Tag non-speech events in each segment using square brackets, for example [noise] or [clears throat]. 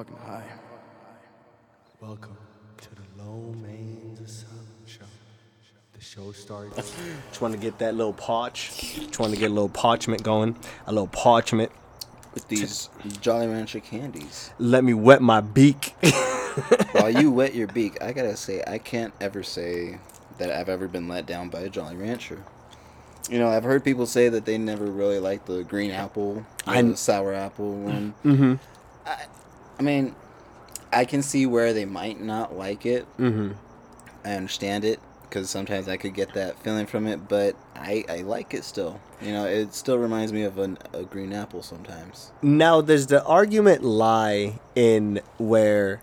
fucking high. Welcome to the Low Mains Asylum Show. The show started. [laughs] Just want to get that little parch. Just want to get a little parchment going. A little parchment. With these Jolly Rancher candies. Let me wet my beak. [laughs] While you wet your beak, I gotta say, I can't ever say that I've ever been let down by a Jolly Rancher. You know, I've heard people say that they never really liked the green apple, or I- the sour apple one. mm-hmm. I, I mean, I can see where they might not like it. Mm-hmm. I understand it because sometimes I could get that feeling from it, but I, I like it still. You know, it still reminds me of an, a green apple sometimes. Now, does the argument lie in where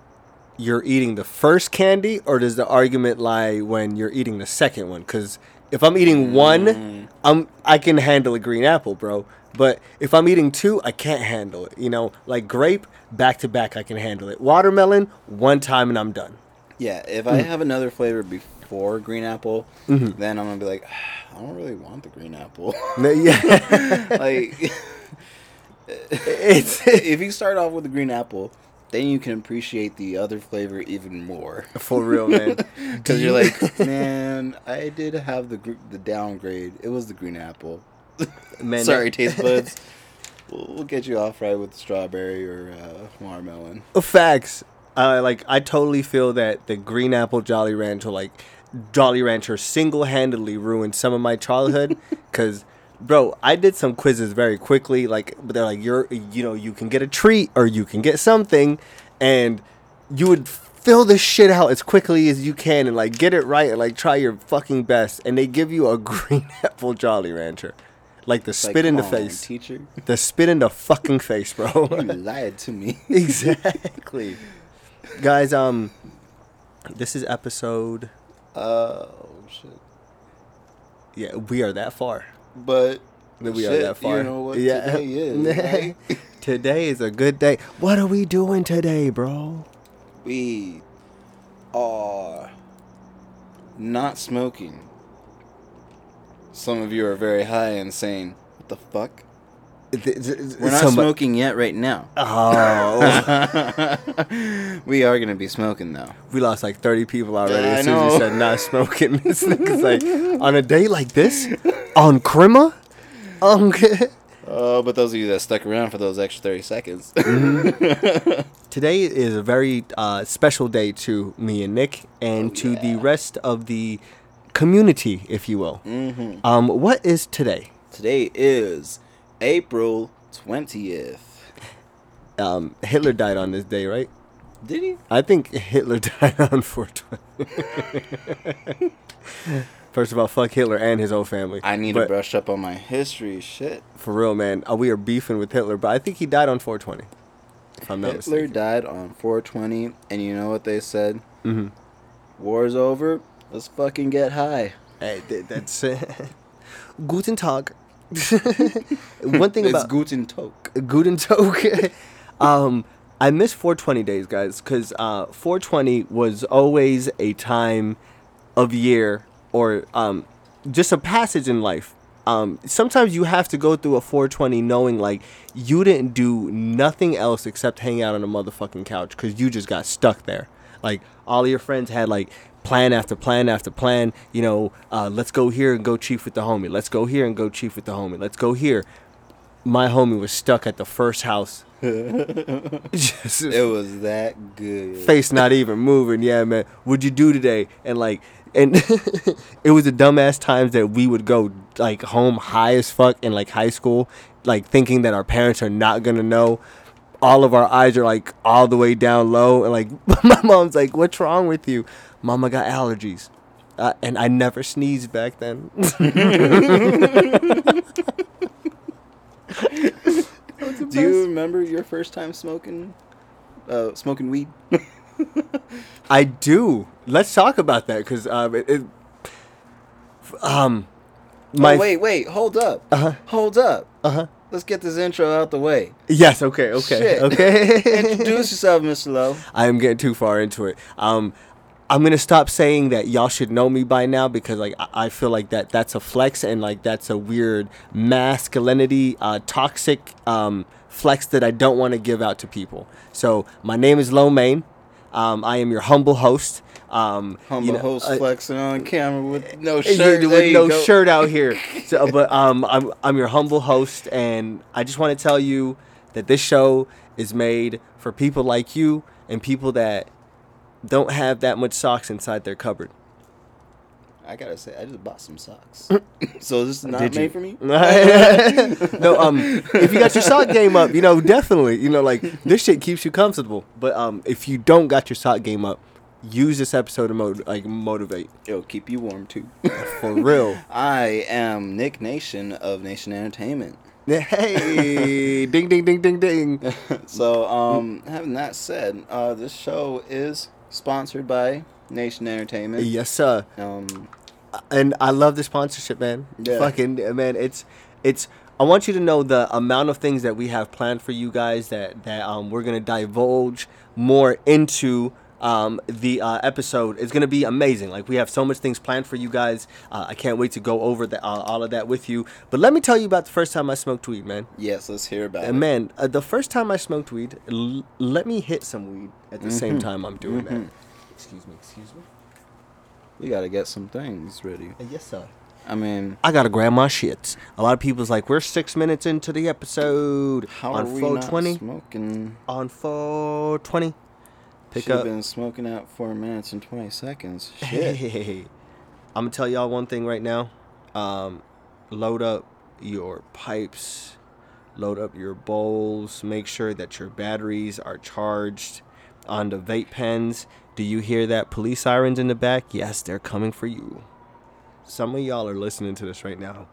you're eating the first candy, or does the argument lie when you're eating the second one? Because if I'm eating one, Mm. I'm I can handle a green apple, bro. But if I'm eating two, I can't handle it. You know, like grape, back to back, I can handle it. Watermelon, one time and I'm done. Yeah, if. I have another flavor before green apple, Mm-hmm. then I'm gonna be like, [sighs] I don't really want the green apple. [laughs] No, yeah, [laughs] like, it's [laughs] if you start off with the green apple, then you can appreciate the other flavor even more. for real, man. Because you're like, man, I did have the gr- the downgrade. It was the green apple. Man, Sorry, taste buds. [laughs] We'll, we'll get you off right with strawberry or uh, watermelon. Facts. Uh, like I totally feel that the Green Apple Jolly Rancher, like Jolly Rancher, single-handedly ruined some of my childhood. [laughs] Cause, bro, I did some quizzes very quickly. Like, but they're like, you're, you know, you can get a treat or you can get something, and you would fill this shit out as quickly as you can and like get it right and like try your fucking best. And they give you a [laughs] Green Apple Jolly Rancher, like the Like, spit in the on, face, teacher. the spit in the fucking face, bro. [laughs] You lied to me. [laughs] exactly guys um this is episode Oh shit! yeah we are that far But we shit, are that far You know what today is? [laughs] right? today is a good day what are we doing today bro we are not smoking. Some of you are very high and saying, "What the fuck?" We're not smoking yet, right now. oh [laughs] we are gonna be smoking though. we lost like 30 people already Yeah, I as soon as you know. said not [laughs] smoking [laughs] this nigga's like on a day like this on crema um, Oh, but those of you that stuck around for those extra thirty seconds, Today is a very uh, special day to me and Nick, and Oh, to the rest of the community, if you will. Mhm. Um, what is today? today is April twentieth. Um, Hitler died on this day, right? Did he? I think Hitler [laughs] died on 420. [laughs] First of all, fuck Hitler and his whole family. I need But to brush up on my history. Shit. For real, man. Uh, we are beefing with Hitler, but I think he died on 420. If I'm not Hitler mistaken. died on 420, and you know what they said? hmm War's over. Let's fucking get high. Hey, th- that's it. Guten Tag. [laughs] One thing it's about Guten Tag. Guten Tag. [laughs] um, I miss 420 days, guys, because uh, 420 was always a time of year or um, just a passage in life. Um, sometimes you have to go through a 420 knowing like you didn't do nothing else except hang out on a motherfucking couch because you just got stuck there. Like all of your friends had like plan after plan after plan. You know, uh, let's go here and go chief with the homie. Let's go here and go chief with the homie. Let's go here. My homie was stuck at the first house. [laughs] Just- It was that good. face not even moving. Yeah, man. What'd you do today? And like, and [laughs] it was the dumbass times that we would go like home high as fuck in like high school, like thinking that our parents are not gonna know. All of our eyes are like all the way down low, and like [laughs] my mom's like, "What's wrong with you?" Mama got allergies, uh, and I never sneezed back then. [laughs] Do you remember your first time smoking? Uh, smoking weed? [laughs] I do. Let's talk about that because um, it, it, um, my oh, wait, wait, hold up. Uh-huh. Hold up. uh huh. Let's get this intro out the way. Yes. Okay. Okay. Shit. Okay. [laughs] Introduce yourself, Mr. Lowe. I am getting too far into it. Um, I'm gonna stop saying that y'all should know me by now because like I, I feel like that that's a flex and like that's a weird masculinity, uh, toxic um, flex that I don't want to give out to people. So my name is Lo Main. Um, I am your humble host. Um, Humble you know, host uh, flexing on camera with no shirt. with no go. shirt out here. [laughs] So, but um, I'm I'm your humble host, and I just want to tell you that this show is made for people like you and people that don't have that much socks inside their cupboard. I gotta say, I just bought some socks. [coughs] so this is not Did you? made for me. [laughs] no, um, if you got your sock game up, you know, definitely, you know, like this shit keeps you comfortable. But um, if you don't got your sock game up, use this episode to mo- like motivate It'll keep you warm too. for real. [laughs] I am Nick Nation of Nation Entertainment. Hey, ding, ding, ding, ding, ding. [laughs] so, um, having that said, uh, this show is sponsored by Nation Entertainment. Yes, sir. Um, and I love the sponsorship, man. Yeah. Fucking man, it's it's. I want you to know the amount of things that we have planned for you guys that that um, we're gonna divulge more into. Um, the uh, episode is gonna be amazing. Like we have so much things planned for you guys. Uh, I can't wait to go over the, uh, all of that with you. But let me tell you about the first time I smoked weed, man. yes, let's hear about it. And it. man, uh, the first time I smoked weed, l- let me hit some weed at the same time I'm doing that. Excuse me, excuse me. We gotta get some things ready. Uh, yes, sir. I mean, I gotta grab my shits. A lot of people's like, we're six minutes into the episode how on are we not 420. smoking? On 420. Pick Should've up. been smoking at four minutes and twenty seconds. Hey, [laughs] Shit. I'm gonna tell y'all one thing right now. Um, load up your pipes, load up your bowls. Make sure that your batteries are charged on the vape pens. Do you hear that police sirens in the back? Yes, they're coming for you. Some of y'all are listening to this right now.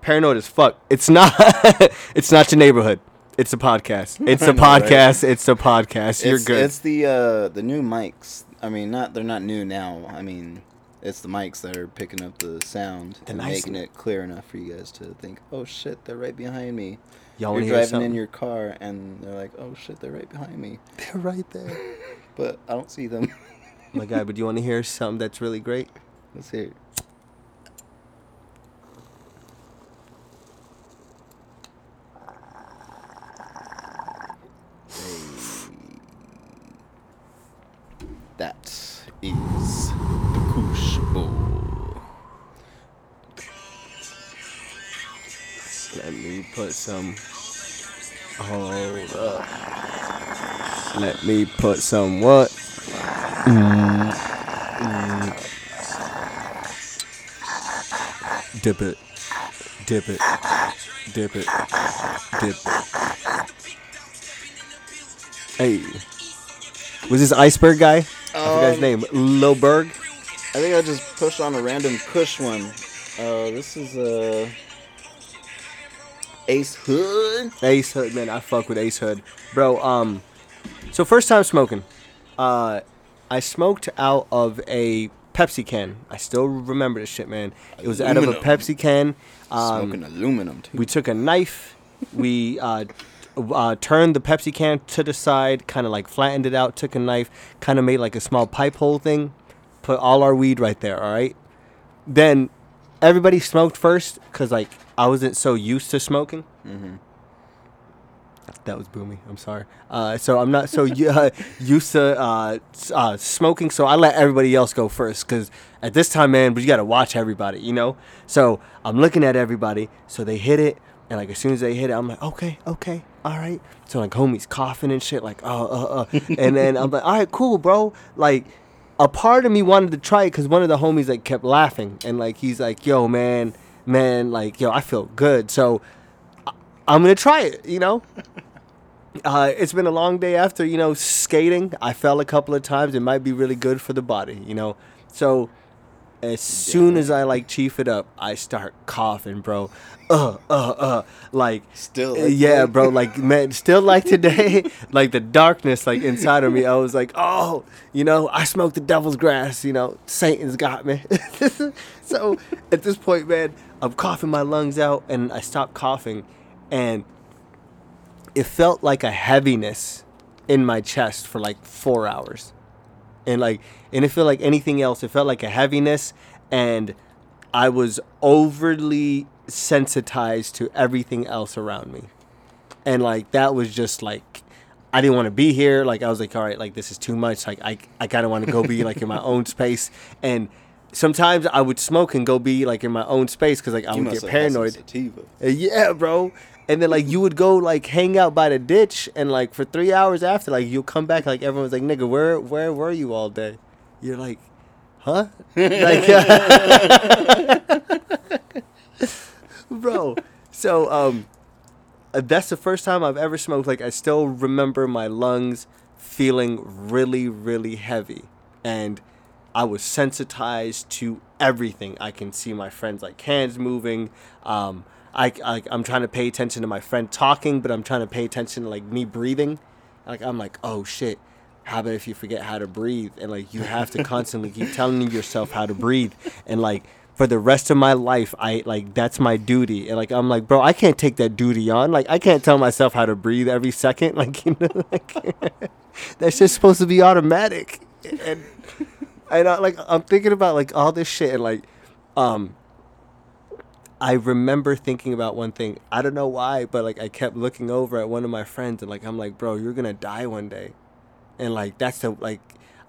Paranoid as fuck. It's not. [laughs] it's not your neighborhood. It's a podcast. [laughs] It's a know, right? podcast. It's a podcast. You're it's, good. It's the uh, the new mics. I mean, not they're not new now. I mean, it's the mics that are picking up the sound The and nice- making it clear enough for you guys to think, "Oh shit, they're right behind me." Y'all You're driving in your car and they're like, "Oh shit, they're right behind me," [laughs] They're right there. [laughs] but I don't see them. My guy, but do you want to hear something that's really great? Let's hear. it. That is the Koosh Bowl. Let me put some. Hold up. Let me put some what? Dip it. Dip it. Dip it. Dip it. Hey. Was this iceberg guy? I forgot his name. Loberg? I think I just pushed on a random Kush one. Uh, this is uh, Ace Hood. Ace Hood, man, I fuck with Ace Hood, bro. Um, so first time smoking, uh, I smoked out of a Pepsi can. I still remember this shit, man. It was out of a Pepsi can. Um, Smoking aluminum too. we took a knife, we uh, uh, turned the Pepsi can to the side, kind of like flattened it out. Took a knife, kind of made like a small pipe hole thing. Put all our weed right there. All right. Then everybody smoked first, cause like I wasn't so used to smoking. That was boomy. I'm sorry. Uh, so I'm not so [laughs] uh, used to uh, uh, smoking, so I let everybody else go first. Cause at this time, man, but you gotta watch everybody, you know. So I'm looking at everybody. So they hit it, and like as soon as they hit it, I'm like, okay, okay, all right. So like homies coughing and shit, like, uh, uh, uh. [laughs] and then I'm like, all right, cool, bro. Like, a part of me wanted to try it because one of the homies like kept laughing, and like he's like, yo, man, man, like, yo, I feel good. So I- I'm gonna try it, you know. [laughs] Uh, it's been a long day after you know skating. I fell a couple of times. It might be really good for the body, you know. So as soon as I like chief it up, I start coughing, bro. Uh, uh, uh, like Still uh, like yeah, that? bro. Like man, still like today, [laughs] like the darkness like inside of me. I was like, oh, you know, I smoked the devil's grass. You know, Satan's got me. [laughs] so at this point, man, I'm coughing my lungs out, and I stopped coughing, and it felt like a heaviness in my chest for like four hours. And like and it felt like anything else. It felt like a heaviness, and I was overly sensitized to everything else around me, and like that was just like. I didn't want to be here. Like I was like, all right, like this is too much. Like I, I kind of want to go be [laughs] like in my own space. And sometimes I would smoke and go be like in my own space because like I You would get have had some paranoid. Yeah, bro. And then like you would go like hang out by the ditch and like for three hours after like you'll come back like everyone's like nigga where where were you all day? You're like, huh? [laughs] like, [laughs] bro. So um, uh, that's the first time I've ever smoked. Like I still remember my lungs feeling really really heavy, and I was sensitized to everything. I can see my friends like hands moving. Um, I, I I'm trying to pay attention to my friend talking, but I'm trying to pay attention to like me breathing. Like I'm like, oh shit. How about if you forget how to breathe? And like you have to constantly keep telling yourself how to breathe. And like for the rest of my life I like that's my duty. And like I'm like bro I can't take that duty on. Like I can't tell myself how to breathe every second. [laughs] Like you know like [laughs] that's just supposed to be automatic. And and I, like I'm thinking about like all this shit and like um I remember thinking about one thing. I don't know why, but like I kept looking over at one of my friends and like I'm like, "Bro, you're to die one day." And like that's the like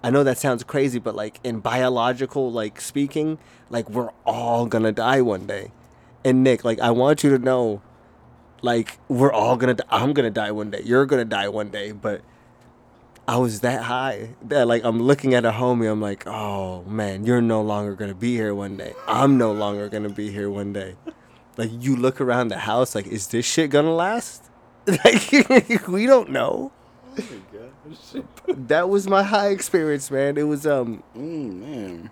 I know that sounds crazy, but like in biological like speaking, like we're all to die one day. And Nick, like I want you to know like we're all going to I'm to die one day. You're to die one day, but I was that high that like I'm looking at a homie. I'm like, oh man, you're no longer gonna be here one day. I'm no longer gonna be here one day. Like you look around the house, like, is this shit gonna last? [laughs] Like [laughs] we don't know. Oh my gosh. That was my high experience, man. It was um. Mm, man.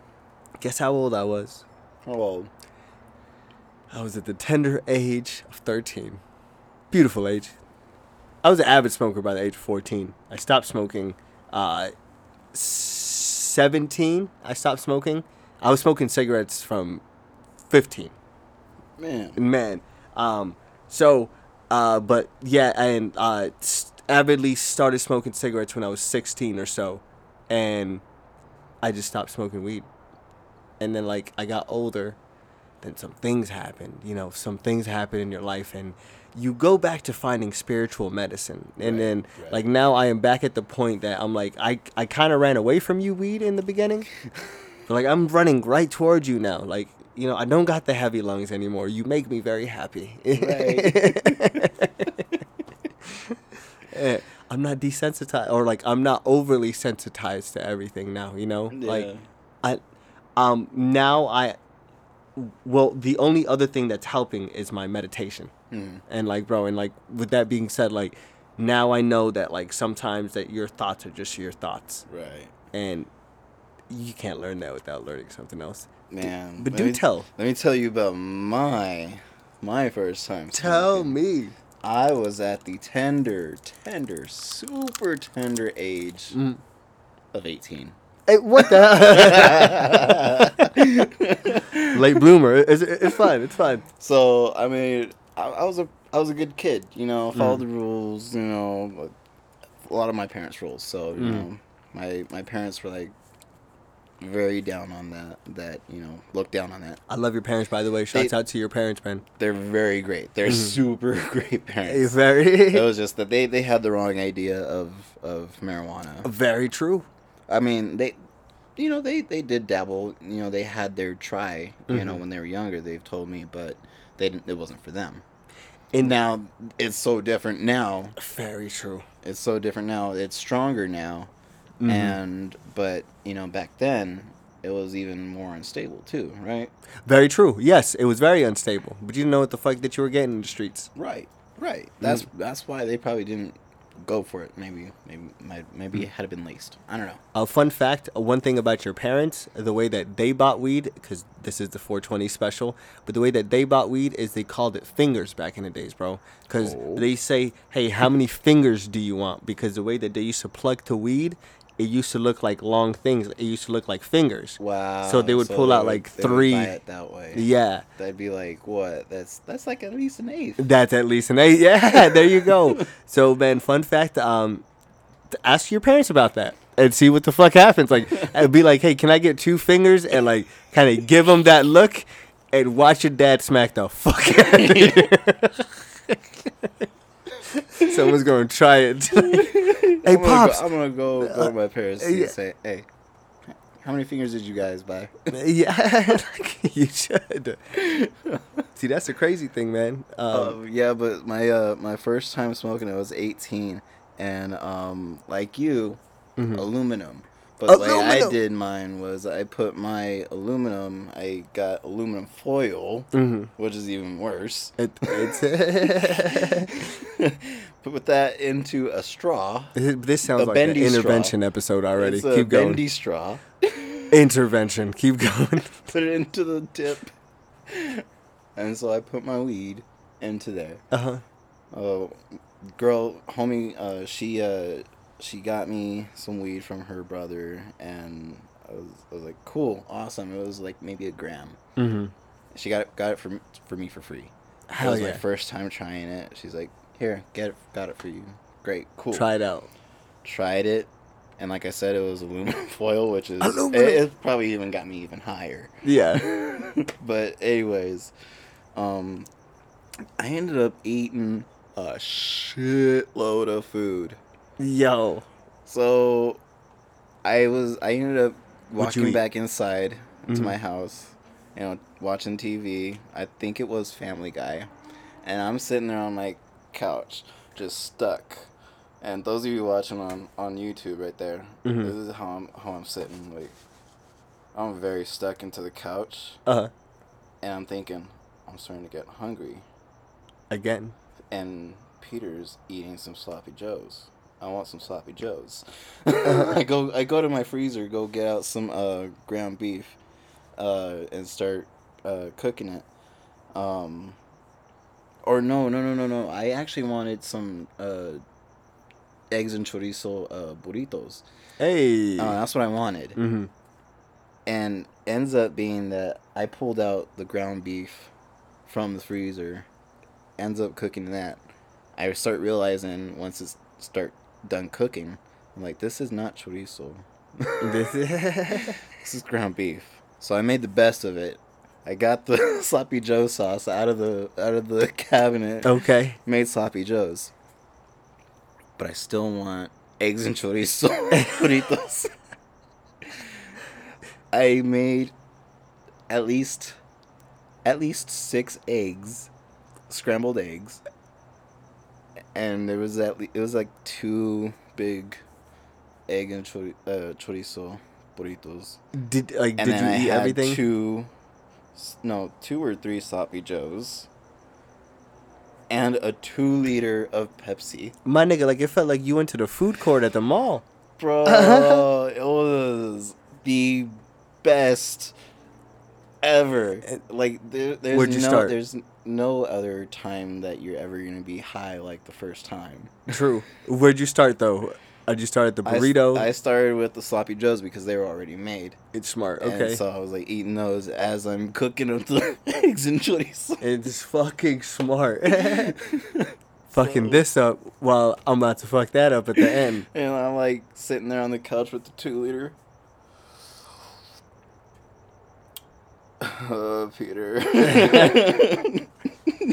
Guess how old I was? How old? I was at the tender age of 13. Beautiful age. I was an avid smoker by the age of 14. I stopped smoking uh 17. I stopped smoking. I was smoking cigarettes from 15. Man. Man. Um so uh but yeah, and uh avidly started smoking cigarettes when I was 16 or so and I just stopped smoking weed. And then like I got older then some things happened. you know some things happen in your life and you go back to finding spiritual medicine. And Right, then right. like now i am back at the point that i'm like i, I kind of ran away from you weed in the beginning. But [laughs] like i'm running right towards you now. Like you know i don't got the heavy lungs anymore. You make me very happy. [laughs] Eh, i'm not desensitized or like i'm not overly sensitized to everything now you know? Like I um now I well the only other thing that's helping is my meditation. Mm. And like bro and like with that being said like now I know that like sometimes that your thoughts are just your thoughts Right. and you can't learn that without learning something else. Man. but let do me- tell. Let me tell you about my my first time. Tell smoking. me. I was at the tender, tender, super tender age Mm. of 18. Hey, what the [laughs] [laughs] Late bloomer. It's, it's fine. It's fine. So I mean, I, I was a I was a good kid. You know, Mm. followed the rules. You know, a lot of my parents' rules. So you Mm. know, my my parents were like very down on that. That you know, look down on that. I love your parents by the way. Shouts They- out to your parents, man. They're very great. They're super [laughs] great parents. very it was just that they they had the wrong idea of of marijuana. very true. I mean, they, you know, they they did dabble. You know, they had their try. You know, Mhm. when they were younger, they've told me, but they didn't. It wasn't for them. And now it's so different now. very true. It's so different now. It's stronger now, Mhm. and but you know, back then it was even more unstable too, right? Very true. Yes, it was very unstable. But you didn't know what the fuck that you were getting in the streets. Right, right. That's that's why they probably didn't go for it. Maybe maybe might, maybe it had been laced. I don't know. A fun fact: one thing about your parents, the way that they bought weed, because this is the 420 special, but the way that they bought weed is they called it fingers back in the days, bro. Because Oh. they say, "Hey, how many fingers do you want?" Because the way that they used to plug to weed, it used to look like long things. It used to look like fingers. Wow. So they would pull they out, would- like, three- that way. Yeah. That'd be like what? That's that's like at least an eighth. That's at least an eight. Yeah, [laughs] there you go. [laughs] so, man, fun fact. Um, ask your parents about that. and see what the fuck happens. Like, [laughs] I'd be like, hey, can I get two fingers and like kind of give them that look and watch your dad smack the fuck out of you. [laughs] Someone's gonna try it. [laughs] hey, I'm gonna go- pops. I'm gonna go go to my parents and yeah. say, "Hey, how many fingers did you guys buy?" yeah, [laughs] like, you should. See, that's the crazy thing, man. Um, Uh, yeah, but my uh, my first time smoking, I was 18, and um, like you, aluminum. But the way I Mm-hmm. Did mine was I put my aluminum. I got aluminum foil, Mhm. which is even worse. it, [laughs] it's [laughs] Put that into a straw. this sounds A like an bendy straw. intervention episode already. It's a Keep going. bendy straw. [laughs] Intervention. Keep going. Put it into the tip, and so I put my weed into there. Uh huh. Oh, girl, homie, uh, she uh, she got me some weed from her brother, and I was, I was like, cool, awesome. It was like maybe a gram. Mm-hmm. She got it, got it for for me for free. Hell it was yeah. my first time trying it. She's like, here, get it, got it for you. Great, cool. Try it out. Tried it, and like I said, it was aluminum [laughs] foil, which is it, it probably even got me even higher. Yeah. [laughs] but anyways, um, I ended up eating a shitload of food. Yo. So I was I ended up walking back inside to Mhm. my house, you know, watching TV. I think it was Family Guy, and I'm sitting there on my couch, just stuck. And those of you watching on on YouTube, right there, Mhm. this is how I'm how I'm sitting. Like I'm very stuck into the couch, Uh huh. and I'm thinking, I'm starting to get hungry. Again. and Peter's eating some sloppy joes. I want some sloppy joes. [laughs] [laughs] I go I go to my freezer, go get out some uh, ground beef, uh, and start uh, cooking it. Um, or no no no no no. I actually wanted some uh, eggs and chorizo uh, burritos. Hey. Uh, that's what I wanted, mm-hmm. and ends up being that I pulled out the ground beef from the freezer, ends up cooking that. I start realizing once it start done cooking, I'm like, this is not chorizo. this is. [laughs] This is ground beef. So I made the best of it. I got the [laughs] sloppy joe sauce out of the out of the [laughs] cabinet. okay. Made sloppy joes. But I still want eggs and chorizo burritos. I made at least at least six eggs, scrambled eggs, and there was at le- it was like two big egg and chori- uh, chorizo burritos, Did like and did you I eat had everything? two, no, two or three sloppy joes, and a two liter of Pepsi. My nigga, like it felt like you went to the food court at the mall. Bro, [laughs] it was the best ever. Like there, there's Where'd you no start? there's no other time that you're ever gonna be high like the first time. True. Where'd you start though? Did you start at the burrito? I, started with the sloppy joes because they were already made. it's smart. And Okay. so I was like eating those as I'm cooking with the [laughs] eggs and chorizo. it's fucking smart. [laughs] fucking So- this up while I'm about to fuck that up at the end. [laughs] And I'm like sitting there on the couch with the two liter. Uh, Peter.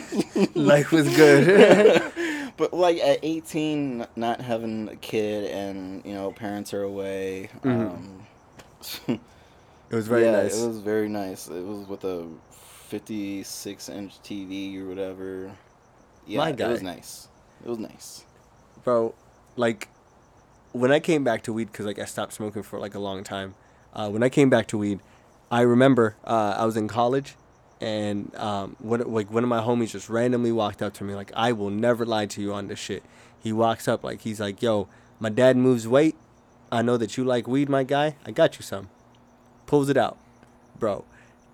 [laughs] Life was good. [laughs] but like at 18, not having a kid and you know parents are away. Um, [laughs] it was very yeah, nice. It was very nice. It was with a 56 inch TV or whatever. Yeah, My it was nice. It was nice. bro like when i came back to weed because like i stopped smoking for like a long time uh, when i came back to weed i remember uh, i was in college and um, what, like one of my homies just randomly walked up to me like i will never lie to you on this shit he walks up like he's like yo my dad moves weight i know that you like weed my guy i got you some pulls it out bro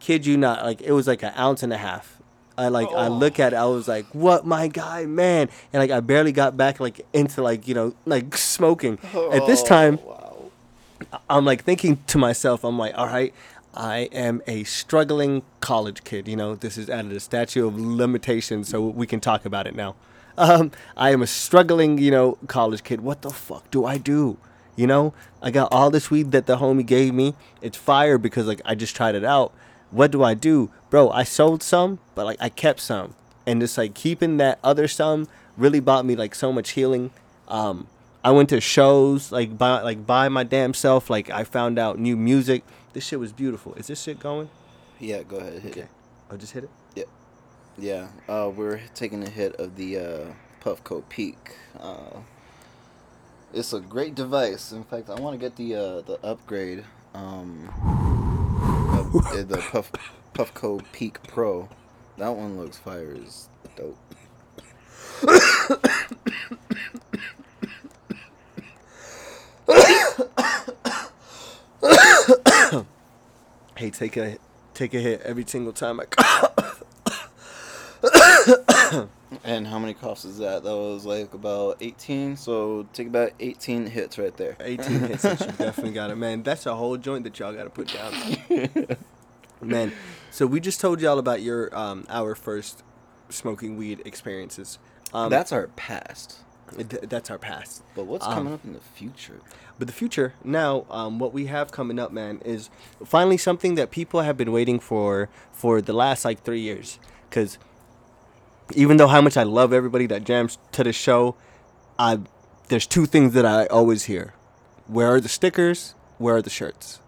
kid you not like it was like an ounce and a half I like I Oh. look at it, I was like, "What, my guy, man?" And like I barely got back like into like you know like smoking. At this time, Oh, wow. I'm like thinking to myself, I'm like, "All right, I am a struggling college kid. You know, this is out of the of limitations, so we can talk about it now. Um, I am a struggling, you know, college kid. What the fuck do I do? You know, I got all this weed that the homie gave me. It's fire because like I just tried it out. What do I do, bro? I sold some, but like I kept some, and just like keeping that other some really bought me like so much healing. Um, I went to shows like by like by my damn self. Like I found out new music. This shit was beautiful. Is this shit going? Yeah, go ahead. Hit it. I'll just hit it. Yeah, uh, we're taking a hit of the uh, Puffco Peak. Uh, it's a great device. In fact, I want to get the uh, the upgrade. Um, of, uh, the Puff Puffco Peak Pro. That one looks fire Is dope. Hey, take a take a hit every single time I. [coughs] And how many coughs is that? That was like about 18. So take about 18 hits right there. 18 hits that you [laughs] definitely got it, man. That's a whole joint that y'all got to put down. [laughs] man, so we just told y'all about your um our first smoking weed experiences. Um, That's our past. Th- that's our past. But what's Um, coming up in the future? But the future now, um, what we have coming up, man, is finally something that people have been waiting for for the last like three years. Because even though how much I love everybody that jams to the show, I there's two things that I always hear: where are the stickers? Where are the shirts?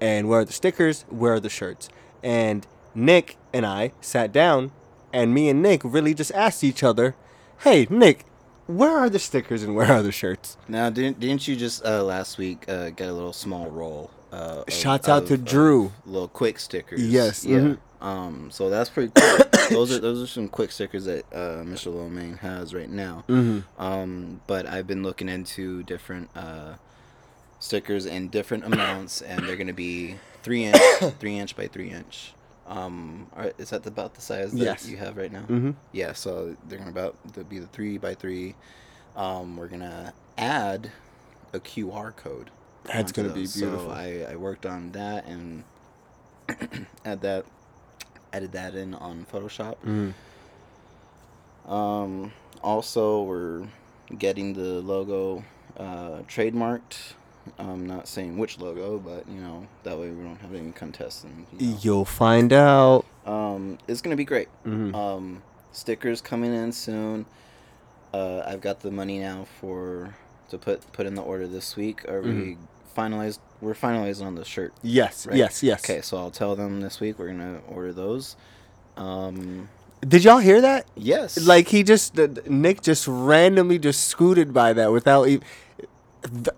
And where are the stickers? Where are the shirts? And Nick and I sat down, and me and Nick really just asked each other, "Hey, Nick." Where are the stickers and where are the shirts? Now, didn't didn't you just uh, last week uh, get a little small roll? Uh, of- Shouts out to of- Drew. little quick stickers. Yes, Yeah. mhm. Um. So that's pretty cool. [coughs] those are those are some quick stickers that uh, Mr. Lomain has right now. Mm-hmm. Um. But I've been looking into different uh, stickers in different [coughs] amounts, and they're gonna be three inch, [coughs] three inch by three inch. Um. Are, is that about the size that Yes. you have right now? Mm-hmm. Yeah, so they're gonna about to be the three by three. Um, we're gonna add a QR code. That's gonna be beautiful. So I, I worked on that and [coughs] add that, added that in on Photoshop. Mm-hmm. Um, also, we're getting the logo uh, trademarked. I'm not saying which logo, but you know that way we don't have any contests and. You know. You'll find out. Um, it's gonna be great. Mhm. Um, stickers coming in soon. Uh, I've got the money now for to put put in the order this week. Are we Mhm. finalized? We're finalized on the shirt. Yes, Right. yes, yes. Okay, so I'll tell them this week we're gonna order those. Um, Did y'all hear that? yes. Like he just Nick just randomly just scooted by that without even.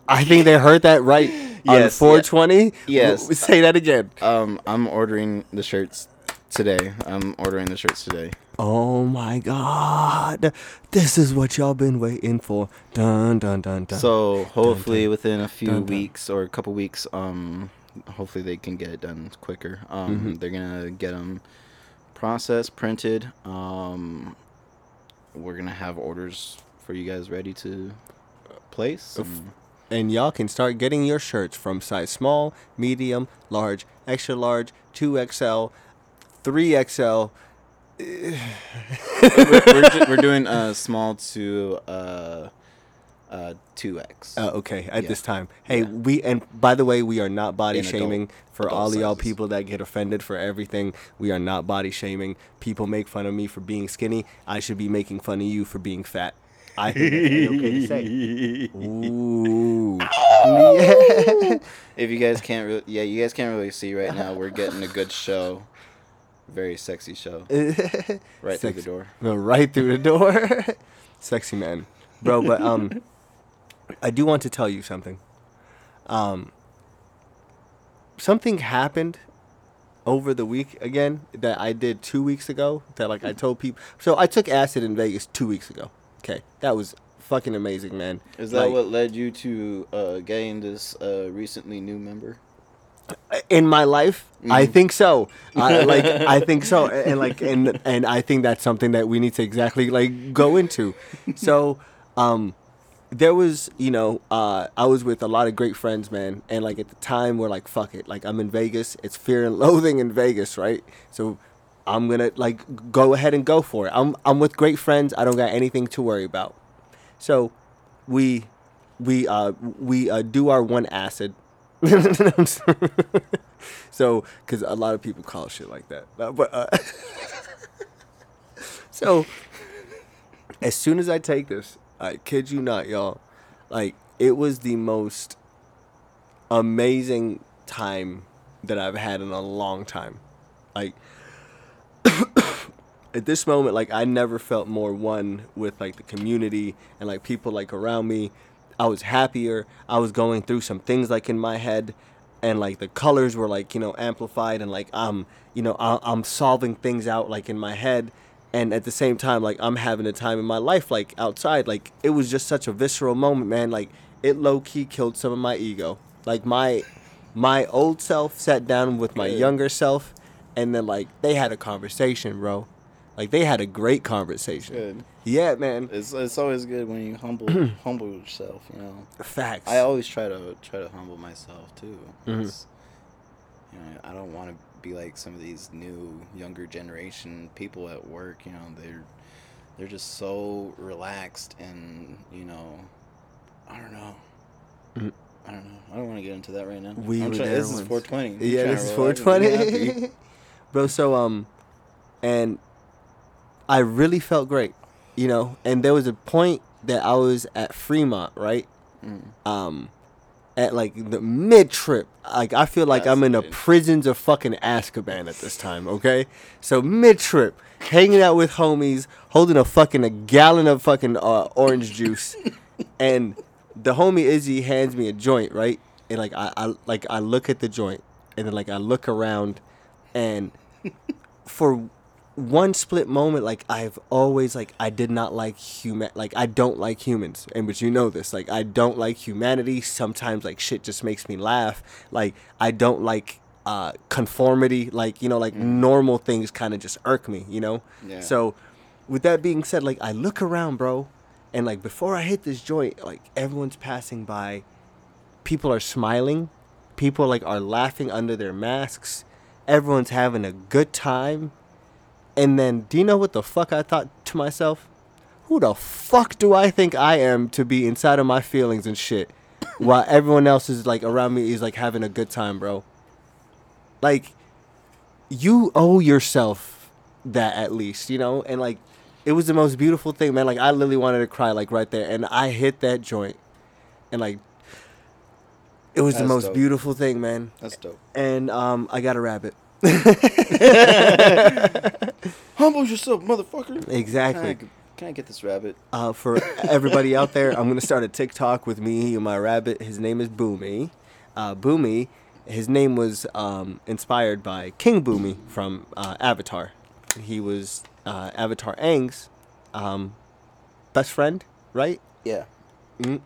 I think they heard that right [laughs] on Yes, 420. Yes. W- [laughs] Say that again. um, I'm ordering the shirts today. I'm ordering the shirts today. Oh my God! This is what y'all been waiting for. Dun dun dun dun. So hopefully within a few dun, dun. weeks or a couple weeks, um, hopefully they can get it done quicker. Um, Mhm. they're gonna get them processed, printed. Um, we're gonna have orders for you guys ready to place. Oof. and- and y'all can start getting your shirts from size small, medium, large, extra large, 2XL, 3XL. we're, we're, ju- we're doing uh small to uh uh two X. Uh, okay, at Yeah. this time. Hey, Yeah. we and by the way, we are not body In adult- shaming for adult all of y'all people that get offended for everything. We are not body shaming. People make fun of me for being skinny. I should be making fun of you for being fat. I think that's okay to say. Ooh. [laughs] If you guys can't, really, yeah, you guys can't really see right now. We're getting a good show, very sexy show, [laughs] right through the door. No, right through the door. [laughs] Sexy man. Bro, but um I do want to tell you something. Um something happened over the week again that I did 2 weeks ago that like I told people. So I took acid in Vegas 2 weeks ago. Okay. That was fucking amazing, man. Is that Like, what led you to uh, getting this uh, recently new member? in my life i Mhm. think so I, like i [laughs] think so and, and like and and i think that's something that we need to exactly like go into so um there was you know uh i was with a lot of great friends man and like at the time we're like fuck it like i'm in vegas it's fear and loathing in vegas right so i'm gonna like go ahead and go for it i'm i'm with great friends i don't got anything to worry about so we we uh we uh do our one acid. [laughs] so, because a lot of people call shit like that, but uh, [laughs] so as soon as I take this, I kid you not, y'all, like it was the most amazing time that I've had in a long time. Like at this moment, like I never felt more one with like the community and like people like around me. I was happier. I was going through some things like in my head, and like the colors were like you know amplified and like I'm you know I- I'm solving things out like in my head, and at the same time like I'm having a time in my life like outside. Like it was just such a visceral moment, man. Like it low key killed some of my ego. Like my my old self sat down with my younger self, and then like they had a conversation, bro. Like they had a great conversation. Good. Yeah, man. It's it's always good when you humble [clears throat] humble yourself. You know. Facts. I always try to try to humble myself too. Mhm. You know, I don't want to be like some of these new younger generation people at work. You know, they're they're just so relaxed and you know, I don't know. Mhm. I don't know. I don't want to get into that right now. We I'm were trying- there This is 420. I'm yeah, this is relax and be 420. [laughs] Bro, so um and I really felt great, you know, and there was a point that I was at Fremont, right? Mm. Um at like the mid trip. Like I feel like I'm in the prisons of fucking Azkaban at this time, okay? So mid trip, hanging out with homies, holding a fucking a gallon of fucking uh, orange [laughs] juice, and the homie Izzy hands me a joint, right? And like I, I like I look at the joint, and then like I look around, and [laughs] for one split moment, like I've always like I did not like human, like I don't like humans, and but you know this, like I don't like humanity. Sometimes like shit just makes me laugh. Like I don't like uh conformity, like you know, like normal things kind of just irk me, you know. Yeah. So, with that being said, like I look around, bro, and like before I hit this joint, like everyone's passing by, people are smiling, people like are laughing under their masks, everyone's having a good time. And then, do you know what the fuck I thought to myself? Who the fuck do I think I am to be inside of my feelings and shit, [coughs] while everyone else is like around me is like having a good time, bro? Like, you owe yourself that at least, you know? And like, it was the most beautiful thing, man. Like, I literally wanted to cry, like, right there. And I hit that joint. And like, it was the most dope. beautiful thing, man. That's dope. And um, I got a rabbit. [laughs] Humble yourself, motherfucker. Exactly. Can I, can I get this rabbit? Uh, for everybody out there, I'm gonna start a TikTok with me and my rabbit. His name is Boomy. Uh, Boomy, his name was um, inspired by King Bumi from uh, Avatar. He was uh, Avatar Aang's um, best friend, right? Yeah. Mm.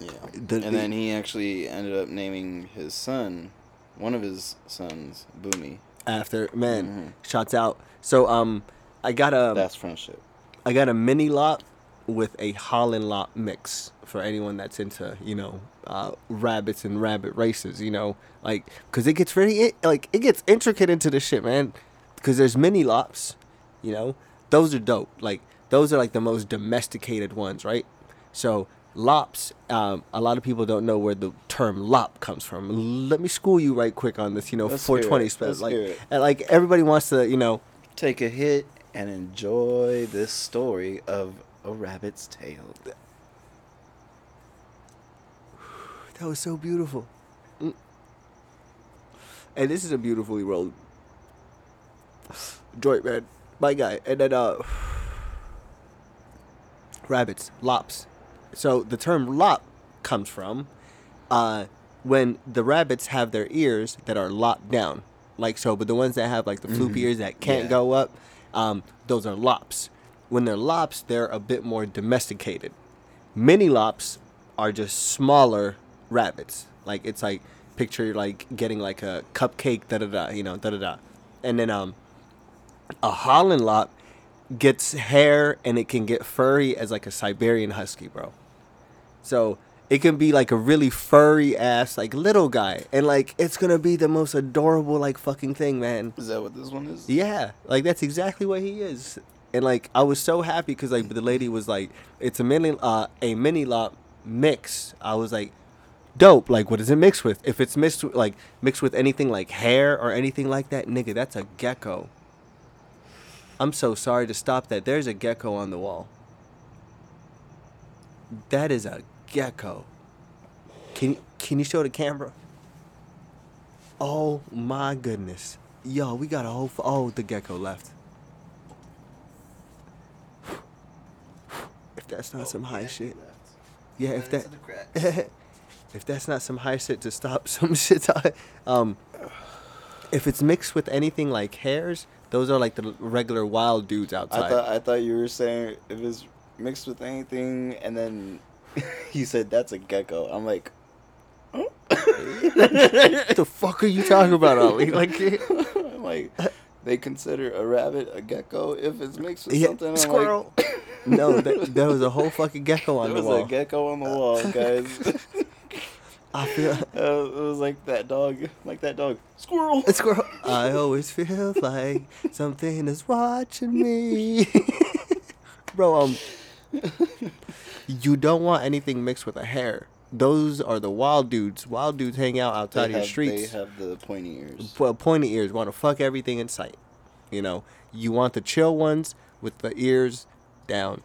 Yeah. The- the- and then he actually ended up naming his son, one of his sons, Bumi. After man, Mhm. shots out. So um, I got a That's friendship. I got a mini lop with a Holland lop mix for anyone that's into, you know, uh, rabbits and rabbit races, you know, like, cause it gets very, like, it gets intricate into this shit, man. Cause there's mini lops, you know, those are dope. Like, those are like the most domesticated ones, right? So, lops, um, a lot of people don't know where the term lop comes from. Let me school you right quick on this, you know, Let's 420 it. spell. Like, and like everybody wants to, you know, Take a hit and enjoy this story of a rabbit's tail. [sighs] That was so beautiful. Mm. And this is a beautifully rolled [sighs] joint, man. My guy. And then, uh, [sighs] rabbits, lops. So the term lop comes from uh, when the rabbits have their ears that are lopped down. Like so, but the ones that have like the floopy ears that can't Yeah. go up, um, those are lops. When they're lops, they're a bit more domesticated. Mini lops are just smaller rabbits. Like it's like picture like getting like a cupcake da da da, you know, da da da. And then um a Holland lop gets hair and it can get furry as like a Siberian husky, bro. So it can be like a really furry ass like little guy and like it's gonna be the most adorable like fucking thing, man. Is that what this one is? Yeah, like that's exactly what he is. And like I was so happy because like the lady was like, it's a mini uh a mini lop mix, I was like, dope. Like, what is it mixed with? If it's mixed with, like mixed with anything like hair or anything like that, nigga, that's a gecko. I'm so sorry to stop that. There's a gecko on the wall. That is a gecko. Can can you show the camera? Oh my goodness. Yo, we got a whole. F- oh, the gecko left. If that's not some high shit. Yeah, if that. [laughs] if that's not some high shit to stop [laughs] some shit. To, um, if it's mixed with anything like hares, those are like the regular wild dudes outside. I thought I thought you were saying if it's mixed with anything, and then [laughs] you said that's a gecko. I'm like, what the fuck are you talking about, Ali? [laughs] Like, I'm [laughs] like, they consider a rabbit a gecko if it's mixed with yeah, something. Squirrel. Like, no, that, there was a whole fucking gecko on there the wall. There was a gecko on the wall, guys. I feel Uh, it was like that dog, like that dog. Squirrel. a squirrel. I always feel like something is watching me, bro. Um, you don't want anything mixed with a hare. Those are the wild dudes. Wild dudes hang out outside your have, streets. They have the pointy ears. Po- pointy ears want to fuck everything in sight. You know, you want the chill ones with the ears down.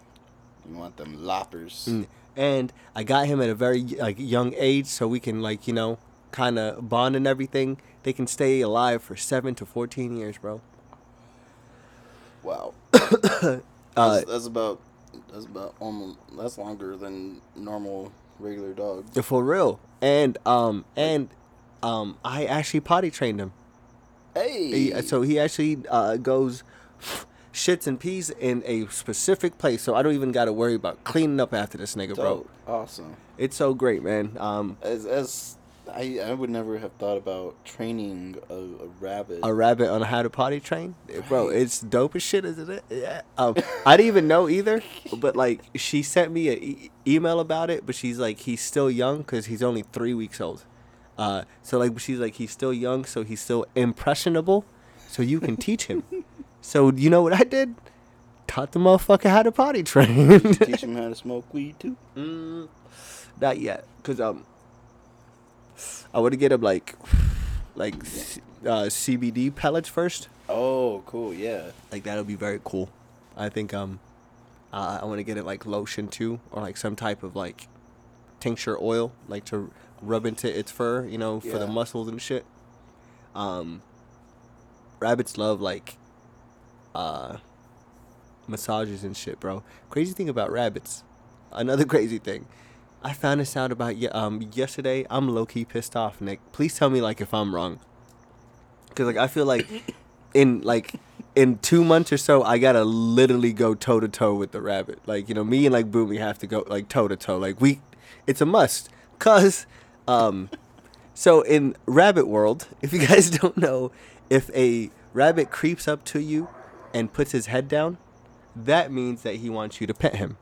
You want them loppers. Mm. And I got him at a very like young age, so we can like you know kind of bond and everything. They can stay alive for seven to fourteen years, bro. Wow. [coughs] Uh, that's, that's about that's about almost that's longer than normal regular dogs. for real. And um and um I actually potty trained him. Hey. He- so he actually uh, goes shits and pees in a specific place, so I don't even got to worry about cleaning up after this nigga, bro. Awesome. It's so great, man. Um, As as I I would never have thought about training a, a rabbit. a rabbit on how to potty train, Eh, bro. It's dope as shit, isn't it? Yeah. Um, [laughs] I didn't even know either, but like she sent me an e- email about it, but she's like he's still young because he's only three weeks old. Uh, so like she's like he's still young, so he's still impressionable, so you can teach him. [laughs] so you know what I did? Taught the motherfucker how to potty train. Teach him how to [laughs] smoke weed too. Mm, not yet, cause um, I want to get him like, like, uh, CBD pellets first. Oh, cool. Yeah. Like that'll be very cool. I think um, uh, I want to get it like lotion too, or like some type of like tincture oil, like to rub into its fur, you know, for the muscles and shit. Um, rabbits love like, uh, massages and shit, bro. Crazy thing about rabbits, another [laughs] crazy thing. I found this out about um yesterday. I'm low key pissed off, Nick. Please tell me like if I'm wrong. Cause like I feel like [coughs] in like in two months or so, I gotta literally go toe to toe with the rabbit. Like you know, me and like Bumi have to go like toe to toe. Like we, it's a must. Cause um, so in rabbit world, [laughs] if you guys don't know, if a rabbit creeps up to you and puts his head down, that means that he wants you to pet him.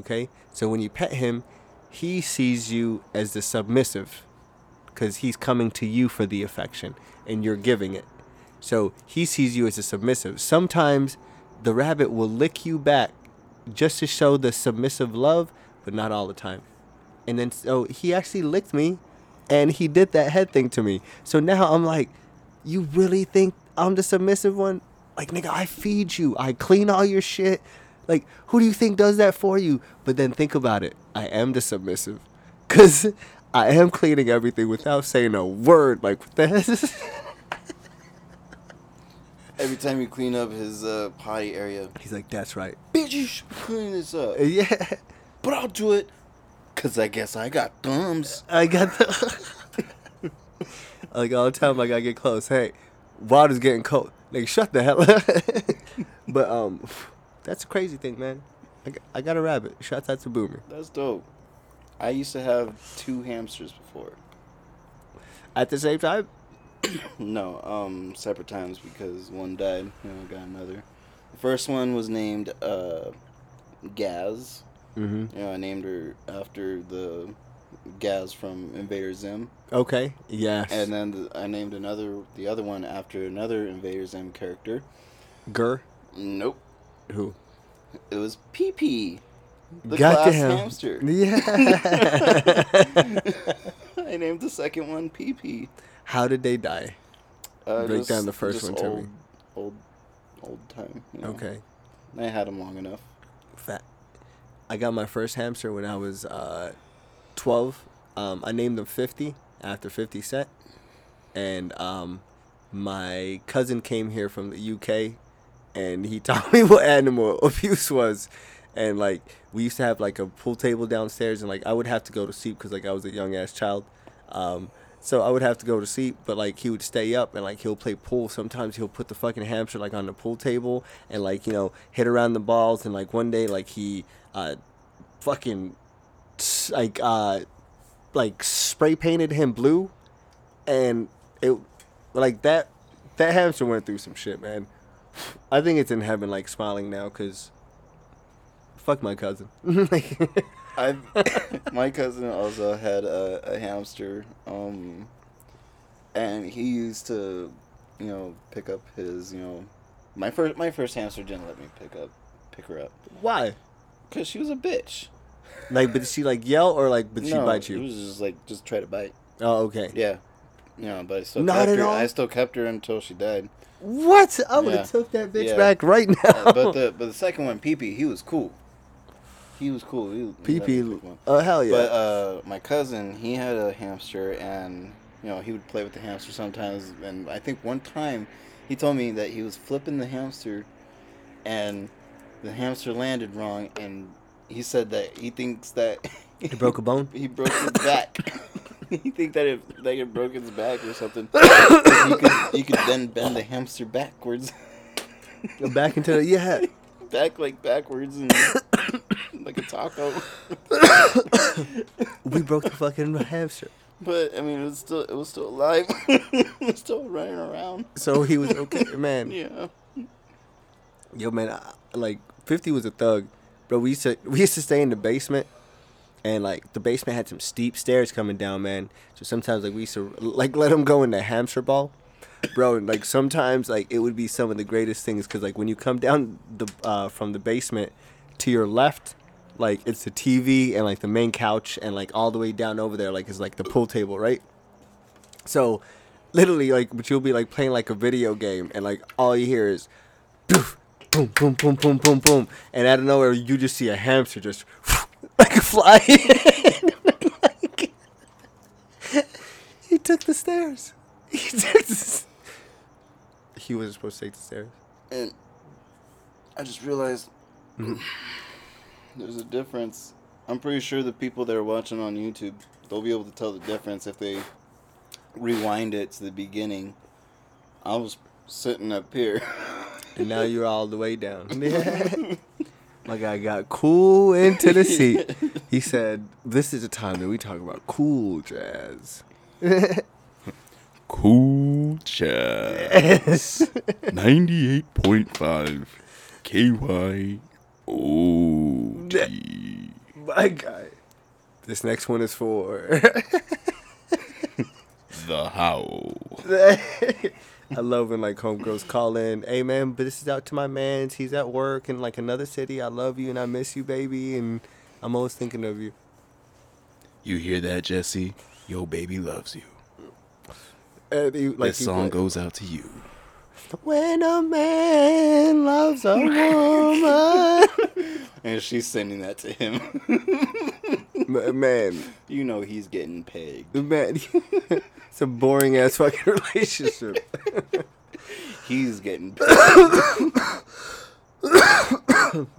Okay? So when you pet him, he sees you as the submissive because he's coming to you for the affection and you're giving it. So he sees you as a submissive. Sometimes the rabbit will lick you back just to show the submissive love, but not all the time. And then so he actually licked me and he did that head thing to me. So now I'm like, you really think I'm the submissive one? Like, nigga, I feed you. I clean all your shit. Like, who do you think does that for you? But then think about it. I am the submissive. Cause [laughs] I am cleaning everything without saying a word. Like, what the hell? [laughs] Every time you clean up his uh, potty area, He's like, that's right. bitch, you should clean this up. [laughs] Yeah. But I'll do it, cause I guess I got thumbs. I got the. like all the time, I gotta get close. Hey, water's getting cold. Like, shut the hell up. but um, that's a crazy thing, man. I got, I got a rabbit. Shouts out to Bumi. That's dope. I used to have two hamsters before. At the same time, [coughs] No, um, separate times because one died. You know, got another. The first one was named uh, Gaz. mm-hmm. You know, I named her after the Gaz from Invader Zim. okay, yes. And then the, I named another, the other one after another Invader Zim character. GIR, Nope, who? it was PP. The class hamster. [laughs] Yeah. [laughs] I named the second one PP. How did they die? Uh, Break down the first just one to old, me. Old, old time. you know. Okay. I had them long enough. Fat. I got my first hamster when I was uh, 12. Um, I named him 50 after 50 Cent. And um, my cousin came here from the UK and he [laughs] taught me what animal [laughs] abuse was. And like, we used to have like a pool table downstairs and like I would have to go to sleep because like I was a young ass child. Um, so I would have to go to sleep, but like he would stay up and like he'll play pool. Sometimes he'll put the fucking hamster like on the pool table and like you know hit around the balls. And like one day like he uh fucking like uh like spray painted him blue, and it like that that hamster went through some shit, man. I think it's in heaven, like smiling now, cause fuck my cousin. [laughs] like, I, [laughs] my cousin also had a, a hamster, um, and he used to, you know, pick up his, you know, my first my first hamster didn't let me pick up, pick her up, why? cause she was a bitch. Like, but did she like yell or like, but she no, bite It you? was just like just try to bite. Oh, okay. Yeah, you know, but I still Not kept at her. all? I still kept her until she died. What? I would have Yeah. took that bitch Yeah. back right now. Uh, but the but the second one, Pee Pee, he was cool. He was cool. He, was- he Pee let me Pee. Oh hell yeah. But uh, my cousin, he had a hamster, and you know he would play with the hamster sometimes. And I think one time, he told me that he was flipping the hamster, and the hamster landed wrong, and he said that he thinks that he broke a bone. [laughs] he broke his back. [laughs] [laughs] he think that it like it broke his back or something, [coughs] you, could he could then bend the hamster backwards, Go back into the yeah. [laughs] back like backwards and [coughs] like a taco. [coughs] We broke the fucking hamster. But I mean, it was still it was still alive. [laughs] it was still running around. So he was okay, man. Yeah. Yo, man, I, like Fifty was a thug, bro. We used to we used to stay in the basement, and like the basement had some steep stairs coming down, man. So sometimes like we used to like let him go in the hamster ball, bro. And like sometimes like it would be some of the greatest things because like when you come down the uh, from the basement to your left, like it's the TV and like the main couch and like all the way down over there like is like the pool table, right? So literally like but you'll be like playing like a video game and like all you hear is [laughs] poof, boom boom boom boom boom boom and out of nowhere you just see a hamster just [laughs] [laughs] like a fly [laughs] he took the stairs he took the s- he wasn't supposed to take the stairs And I just realized [clears throat] there's a difference. I'm pretty sure the people that are watching on YouTube, they'll be able to tell the difference if they rewind it to the beginning. I was sitting up here. [laughs] and now you're all the way down my I got cool into the seat [laughs] he said this is the time that we talk about cool jazz [laughs] Cool Jazz. [laughs] 98.5 KYOT. My guy. This next one is for. The Howl. I love when like homegirls call in, hey man, but this is out to my man's. He's at work in like another city. I love you and I miss you, baby, and I'm always thinking of you. You hear that, Jesse? Yo, baby loves you. And he, like this song put, goes out to you. When a man loves a woman, [laughs] and she's sending that to him. [laughs] M- man, you know he's getting pegged. man, [laughs] it's a boring ass fucking relationship. [laughs] He's getting [coughs] pegged.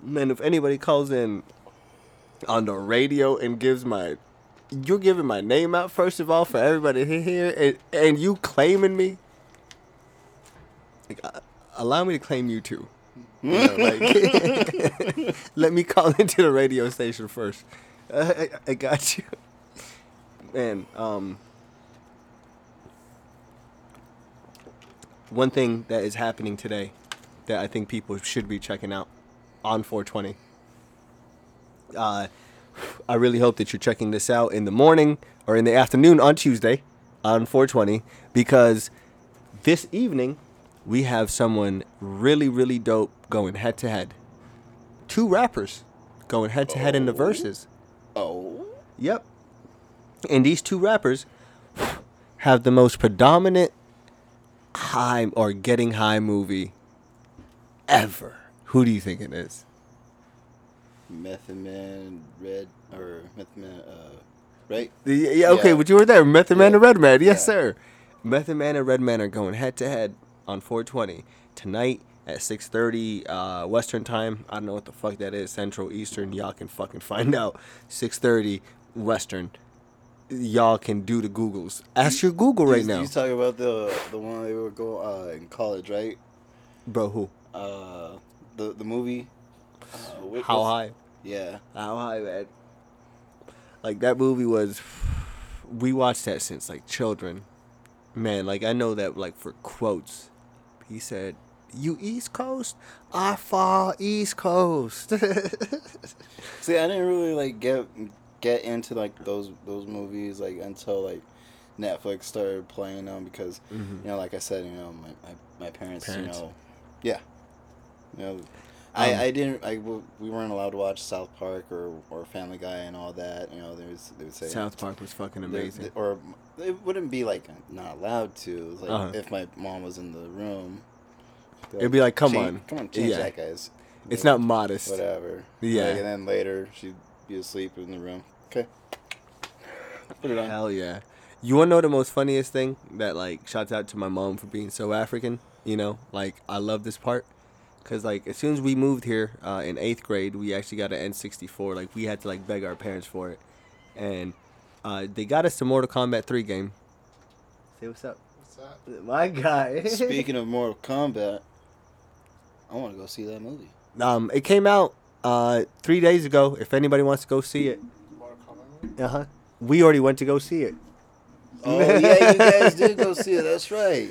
Man, if anybody calls in on the radio and gives my, you're giving my name out first of all for everybody to hear, and, and you claiming me. Like, uh, allow me to claim you too. You know, like, [laughs] let me call into the radio station first. I, [laughs] I got you, man. Um, one thing that is happening today that I think people should be checking out on 420. Uh, I really hope that you're checking this out in the morning or in the afternoon on Tuesday on 420 because this evening we have someone really, really dope going head to head. Two rappers going head to head in the Oh. verses. Oh. Yep. And these two rappers have the most predominant high or getting high movie ever. Who do you think it is? Method Man, Red, or Method Man, uh, right? Yeah, yeah, okay, Yeah. but you were there. Method Man Yeah. and Redman. Yes, Yeah. sir. Method Man and Redman are going head to head on 420 tonight at 6:30 uh, Western time. I don't know what the fuck that is. Central, Eastern. Y'all can fucking find [laughs] out. 6:30 Western. Y'all can do the Googles. Ask your Google right you, now, You talking about the the one they were go uh, in college, right? bro. Who? Uh, the the movie. Uh, How was- high? Yeah. How high, man? Like that movie was. We watched that since like children, man. Like I know that like for quotes, he said, "You East Coast, I fall East Coast." [laughs] See, I didn't really like get get into like those those movies like until like Netflix started playing them because Mhm. you know, like I said, you know, my my, my parents, Parents. you know, yeah, you know, Um, I I didn't I we weren't allowed to watch South Park or or Family Guy and all that. You know, there was they would say South Park was fucking amazing. or it wouldn't be like not allowed to. Like Uh-huh. if my mom was in the room. They'd It'd be like, come "Change- on." come on, change Yeah. that, guys. It's Like, not modest. whatever. Yeah. Like, and then later she'd be asleep in the room. Okay. Put it on. Hell yeah. You wanna know the most funniest thing that like shouts out to my mom for being so African, you know? Like I love this part cuz like as soon as we moved here uh, in 8th grade, we actually got an N64. Like we had to like beg our parents for it. And uh, they got us the Mortal Kombat 3 game. Say what's up. What's up? My guy. [laughs] Speaking of Mortal Kombat, I want to go see that movie. um it came out uh 3 days ago if anybody wants to go see it. Movie? Uh-huh. We already went to go see it. Oh yeah, you guys [laughs] did go see it. That's right.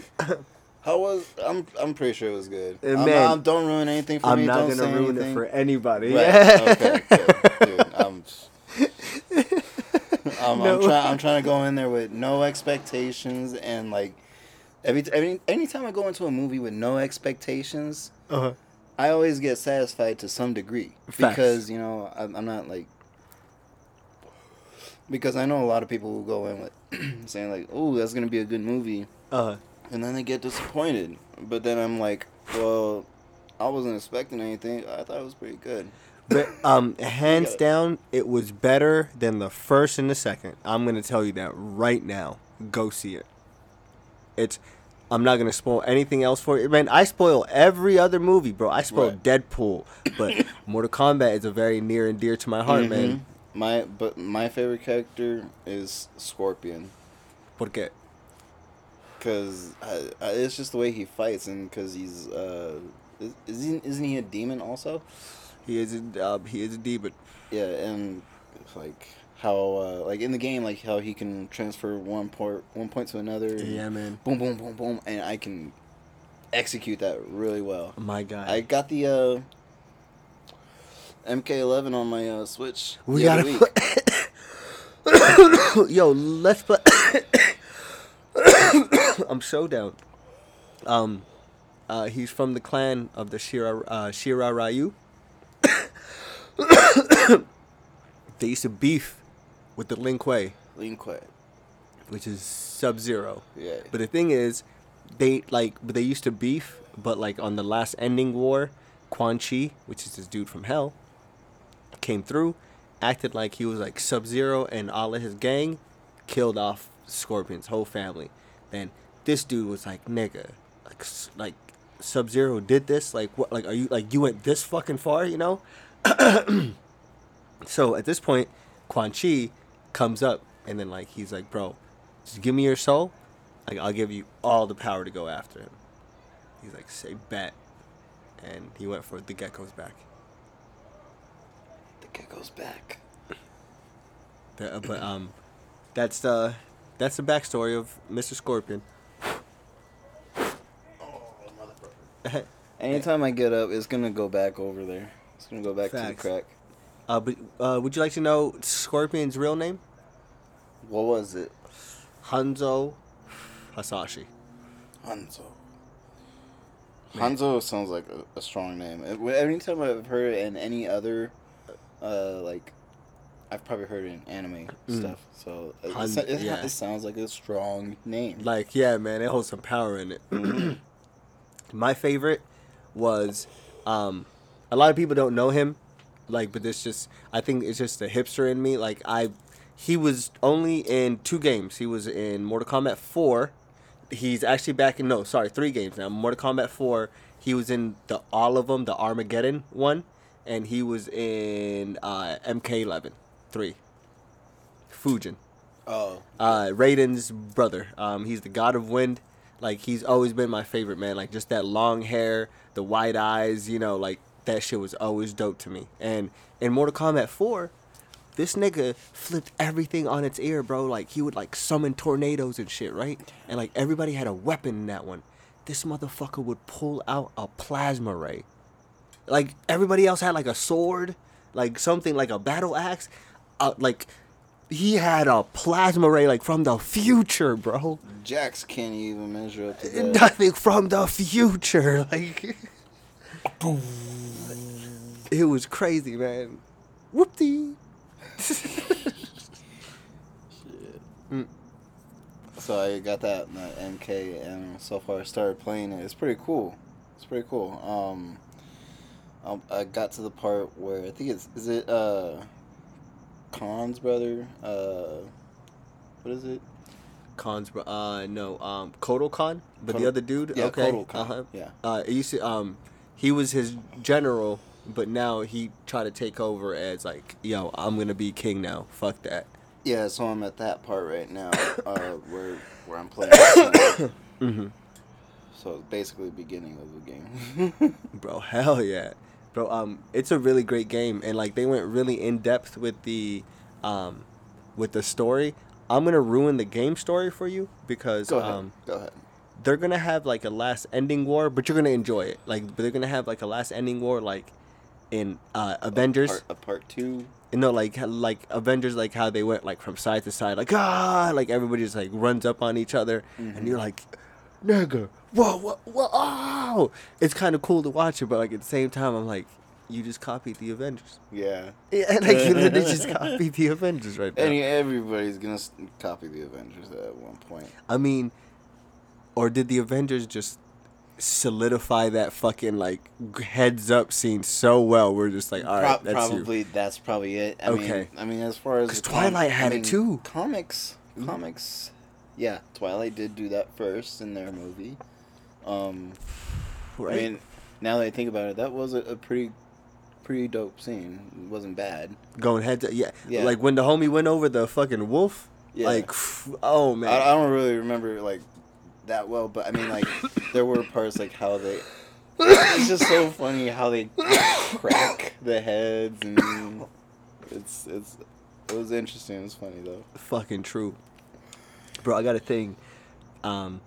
How was? I'm I'm pretty sure it was good. Uh, I'm man, not- don't ruin anything for me. I'm me. not don't going to ruin anything. it for anybody. Right. [laughs] okay. Good. Dude, [laughs] I'm. I'm, No. I'm trying. I'm trying to go in there with no expectations and like every every anytime I go into a movie with no expectations, Uh-huh. I always get satisfied to some degree Facts. because you know I'm, I'm not like because I know a lot of people who go in with [clears throat] saying like, "Oh, that's gonna be a good movie," Uh-huh. and then they get disappointed. But then I'm like, "Well, I wasn't expecting anything. I thought it was pretty good." But [laughs] um, hands gotta- down, it was better than the first and the second. I'm gonna tell you that right now. Go see it. It's. I'm not gonna spoil anything else for you, man. I spoil every other movie, bro. I spoil Right. Deadpool, but [coughs] Mortal Kombat is a very near and dear to my heart, man. Mhm. My but my favorite character is Scorpion Porque because it's just the way he fights and because he's uh is, is he, isn't he a demon also? he is a uh, he is a demon. Yeah, and it's like how uh, like in the game like how he can transfer one port one point to another. Yeah, man. Boom, boom, boom, boom, and I can execute that really well. My God. I got the uh, MK11 on my uh, Switch. we gotta play. [coughs] Yo, let's play. [coughs] I'm so down. Um, uh, he's from the clan of the Shirai uh, Shirai Ryu. [coughs] they used to beef with the Lin Kuei, Lin Kuei. which is Sub Zero. Yeah. But the thing is, they like, but they used to beef. But like on the last ending war, Quan Chi, which is this dude from Hell, came through, acted like he was like Sub Zero, and all of his gang killed off Scorpion's whole family. Then this dude was like, "Nigga, like, like Sub Zero did this. Like, what? Like, are you like you went this fucking far? You know?" [clears throat] so at this point, Quan Chi comes up, and then like he's like, "Bro, just give me your soul. Like, I'll give you all the power to go after him." He's like, "Say bet," and he went for the gecko's back. The gecko's back. The- uh, but um, that's the that's the backstory of Mr. Scorpion. [laughs] Anytime I get up, it's gonna go back over there. It's gonna go back to the crack. Uh, but uh, would you like to know Scorpion's real name? What was it? Hanzo Hasashi. Hanzo. Hanzo sounds like a, a strong name. It- Anytime I've heard it in any other uh, like I've probably heard it in anime stuff. So it, Hun- it, it, yeah. it sounds like a strong name. Like, yeah, man, it holds some power in it. [clears throat] My favorite was, um, a lot of people don't know him, like, but this just, I think it's just the hipster in me. Like, I, he was only in two games. He was in Mortal Kombat 4. He's actually back in, no, sorry, three games now. Mortal Kombat 4, he was in the all of them, the Armageddon one, and he was in uh, MK11, 3. Fujin oh, uh, Raiden's brother. Um, he's the god of wind. Like he's always been my favorite man. Like just that long hair, the white eyes. You know, like that shit was always dope to me. And in Mortal Kombat 4, this nigga flipped everything on its ear, bro. Like he would like summon tornadoes and shit, right? And like everybody had a weapon in that one. This motherfucker would pull out a plasma ray. Like everybody else had like a sword, like something like a battle axe. Uh, like he had a plasma ray like from the future, bro. Jax can't even measure up to [laughs] that. Nothing from the future. Like [laughs] it was crazy, man. Whoopty. [laughs] So I got that in the MK, and so far I started playing it. It's pretty cool. It's pretty cool. Um, um, I got to the part where I think it's is it uh, Khan's brother. Uh, what is it? Khan's bro. Uh, no. Um, Kotal Khan, but the other dude. Yeah, okay. Kotal Khan, Uh-huh. yeah. Uh, it used to, um, he was his general, but now he tried to take over as like, yo, I'm gonna be king now. Fuck that. Yeah, so I'm at that part right now, [coughs] uh, where where I'm playing. [coughs] mm-hmm. So it's basically beginning of the game. [laughs] Bro, hell yeah. Bro, um it's a really great game and like they went really in depth with the um with the story. I'm going to ruin the game story for you because Go ahead. um Go ahead. They're to have like a last ending war, but you're to enjoy it. Like but they're to have like a last ending war like in uh Avengers. Part, a part two. you know, like like Avengers, like how they went like from side to side, like ah, like everybody just like runs up on each other, and you're like, nigga, whoa, whoa, whoa, oh! It's kind of cool to watch it, but like at the same time, I'm like, you just copied the Avengers. Yeah. [laughs] Yeah, like you literally [laughs] just copied the Avengers right there. Any everybody's gonna copy the Avengers at one point. I mean, or did the Avengers just solidify that fucking like heads up scene so well? We're just like, all right, Pro- that's you. probably that's probably it. I Okay. Mean, I mean, as far as 'Cause the com- Twilight had I it too. Comics, Mm. comics. Yeah, Twilight did do that first in their movie. Um, Right? I mean, now that I think about it, that was a, a pretty, pretty dope scene. It wasn't bad. going head to yeah. Yeah. Like when the homie went over the fucking wolf. Yeah. Like, oh man. I, I don't really remember like that well, but I mean, like [coughs] there were parts like how they. It's just so funny how they crack the heads and it's it's it was interesting. It's funny though. fucking true, bro. I got a thing. Um,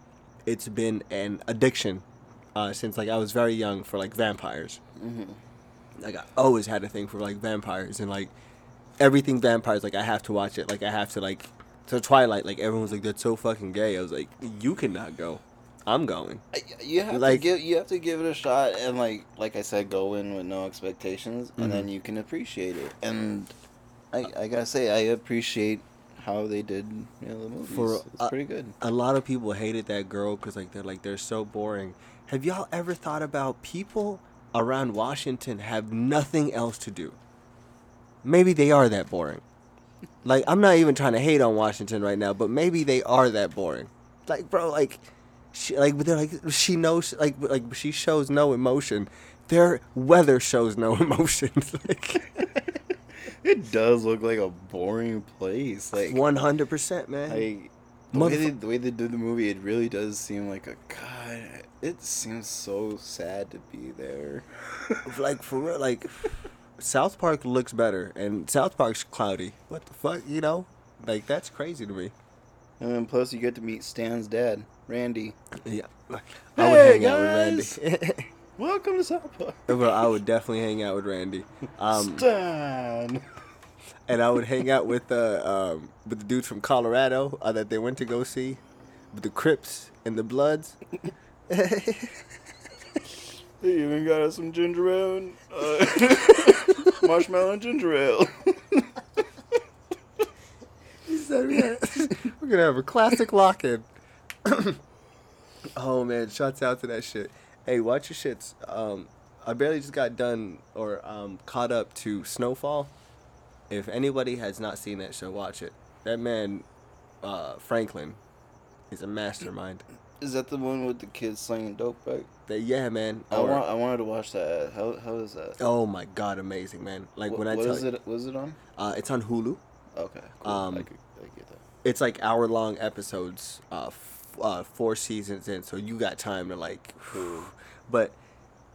it's been an addiction uh, since like I was very young for like vampires. Mhm. Like I always had a thing for like vampires and like everything vampires. Like I have to watch it. Like I have to like. So Twilight, like everyone's like that's so fucking gay. I was like, you cannot go. I'm going. You have Like- to give you have to give it a shot and like like I said, go in with no expectations, and Mm-hmm. then you can appreciate it. And I I gotta say, I appreciate how they did you know, the movies. For, it's uh, pretty good. a lot of people hated that girl because like they're like they're so boring. Have y'all ever thought about people around Washington have nothing else to do? Maybe they are that boring. Like I'm not even trying to hate on Washington right now, but maybe they are that boring. Like bro, like she like they're like she knows like like she shows no emotion. Their weather shows no [laughs] emotion. like [laughs] It does look like a boring place. Like one hundred percent, man. Like, the, way they, the way they did the movie, it really does seem like a god. It seems so sad to be there. like for real, like South Park looks better, and South Park's cloudy. What the fuck, you know? Like that's crazy to me. And then plus you get to meet Stan's dad, Randy. Yeah, [laughs] I would Hey, hang out with Randy. [laughs] Welcome to South Park. Well, I would definitely hang out with Randy. Um, Stan. and I would hang out with the um, with the dudes from Colorado uh, that they went to go see, with the Crips and the Bloods. [laughs] They even got us some ginger ale. and, Uh, [laughs] Marshmallow and ginger ale. [laughs] He said, "Yeah, [laughs] We're gonna have a classic lock-in. [coughs] oh man, shouts out to that shit. Hey, watch your shits. Um, I barely just got done or um, caught up to Snowfall. If anybody has not seen that show, watch it. That man, uh, Franklin, is a mastermind. Is that the one with the kids slinging dope back? That yeah, man. I Or- want. I wanted to watch that. How how is that? oh my god, amazing, man. Like What- when I what tell is it? Was it on? uh, it's on Hulu. Okay. Cool. Um, I, could, I get that. it's like hour long episodes, uh, f- uh, four seasons in, so you got time to like. [sighs] But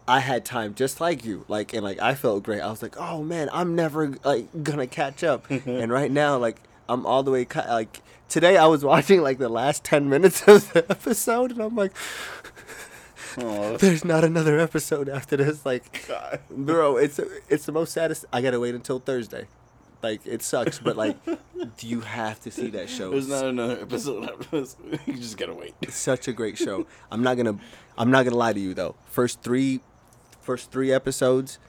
I had time just like you, like and like I felt great. I was like, oh man, I'm never like gonna catch up. [laughs] and right now, like I'm all the way ca- like today. I was [laughs] watching like the last ten minutes of the episode, and I'm like, there's not another episode after this. Like, God. bro, it's it's the most saddest. I gotta wait until Thursday. Like it sucks, but like, [laughs] do you have to see that show? There's not another episode after this. [laughs] You just gotta wait. It's such a great show. I'm not gonna I'm not gonna lie to you though. First three first three episodes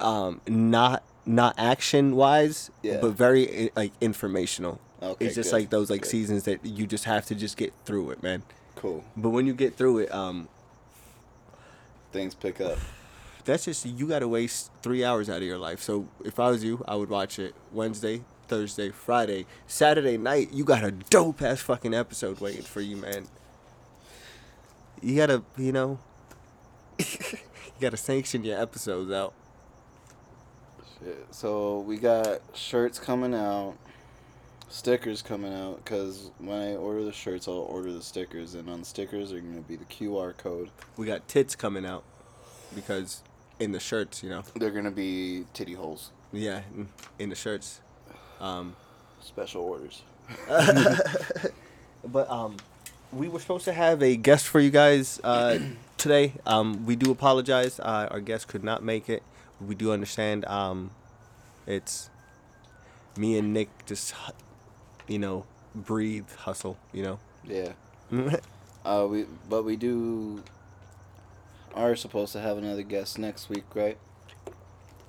um not not action wise, Yeah. but very like informational. Okay, it's just good, like those like good. seasons that you just have to just get through it, man. Cool. But when you get through it, um Things pick up. that's just you got to waste 3 hours out of your life. So if I was you, I would watch it Wednesday, Thursday, Friday, Saturday night. You got a dope ass fucking episode waiting for you, man. You got to, you know, [laughs] you got to sanction your episodes out. So we got shirts coming out, stickers coming out. Cause when I order the shirts, I'll order the stickers, and on the stickers are gonna be the QR code. We got tits coming out because in the shirts, you know. They're gonna be titty holes. Yeah, in- in the shirts. Um Special orders. [laughs] But um, we were supposed to have a guest for you guys uh, today. Um, we do apologize. Uh, our guest could not make it. We do understand. Um, it's me and Nick just, you know, breathe, hustle. You know Yeah. [laughs] Uh, we but we do are supposed to have another guest next week, right?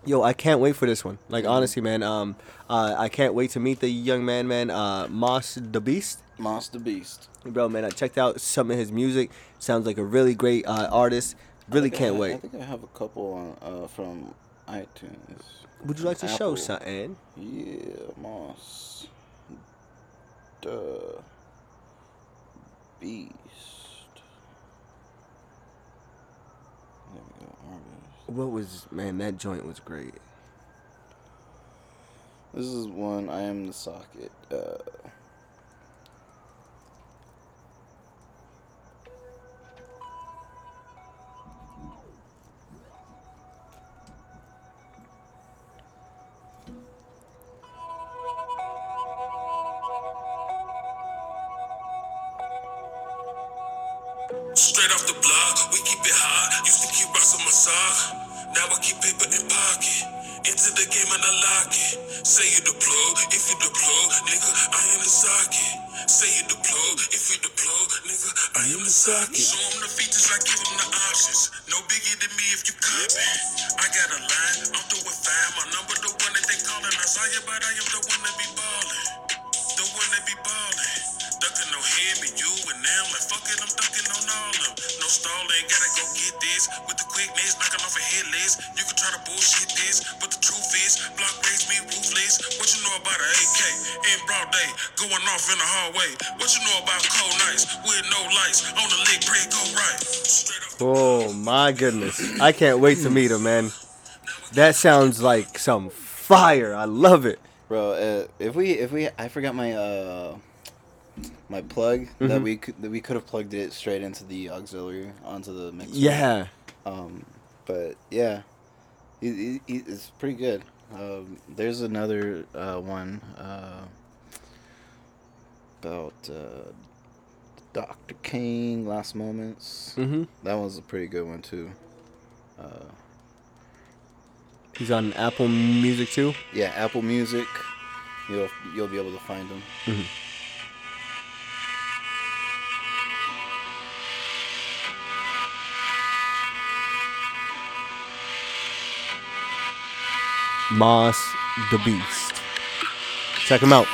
Yo, I can't wait for this one. Like honestly, man. Um, uh, I can't wait to meet the young man, man. Uh, Moss the Beast. Moss the Beast. Bro, man, I checked out some of his music. Sounds like a really great uh, artist. Really I I can't I wait. think I have a couple on uh, from iTunes. Would you like to show something? Yeah, Moss. The Beast. There we go. What was man? That joint was great. This is one. I am the socket. Uh, them. Like, fuck it, I'm ducking on all them. No stalling, gotta go get this. With the quickness, knocking off a hit list. You can try to bullshit this, but the truth is, block raised me ruthless. What you know about an AK in broad day, going off in the hallway? What you know about cold nights with no lights on the lick, pray go right. Straight off the Oh my goodness! I can't wait to meet him, man. That sounds like some fire. I love it. bro, uh, if we if we I forgot my uh my plug that we could that we could have plugged it straight into the auxiliary onto the mixer. Yeah. Um, but yeah, he, he, he, it's pretty good. Um, there's another uh, one uh, about uh, Dr. Kane, Last Moments. Mhm. That was a pretty good one too. Uh, He's on Apple Music too. yeah, Apple Music. You'll you'll be able to find them. Moss the Beast. Check him out.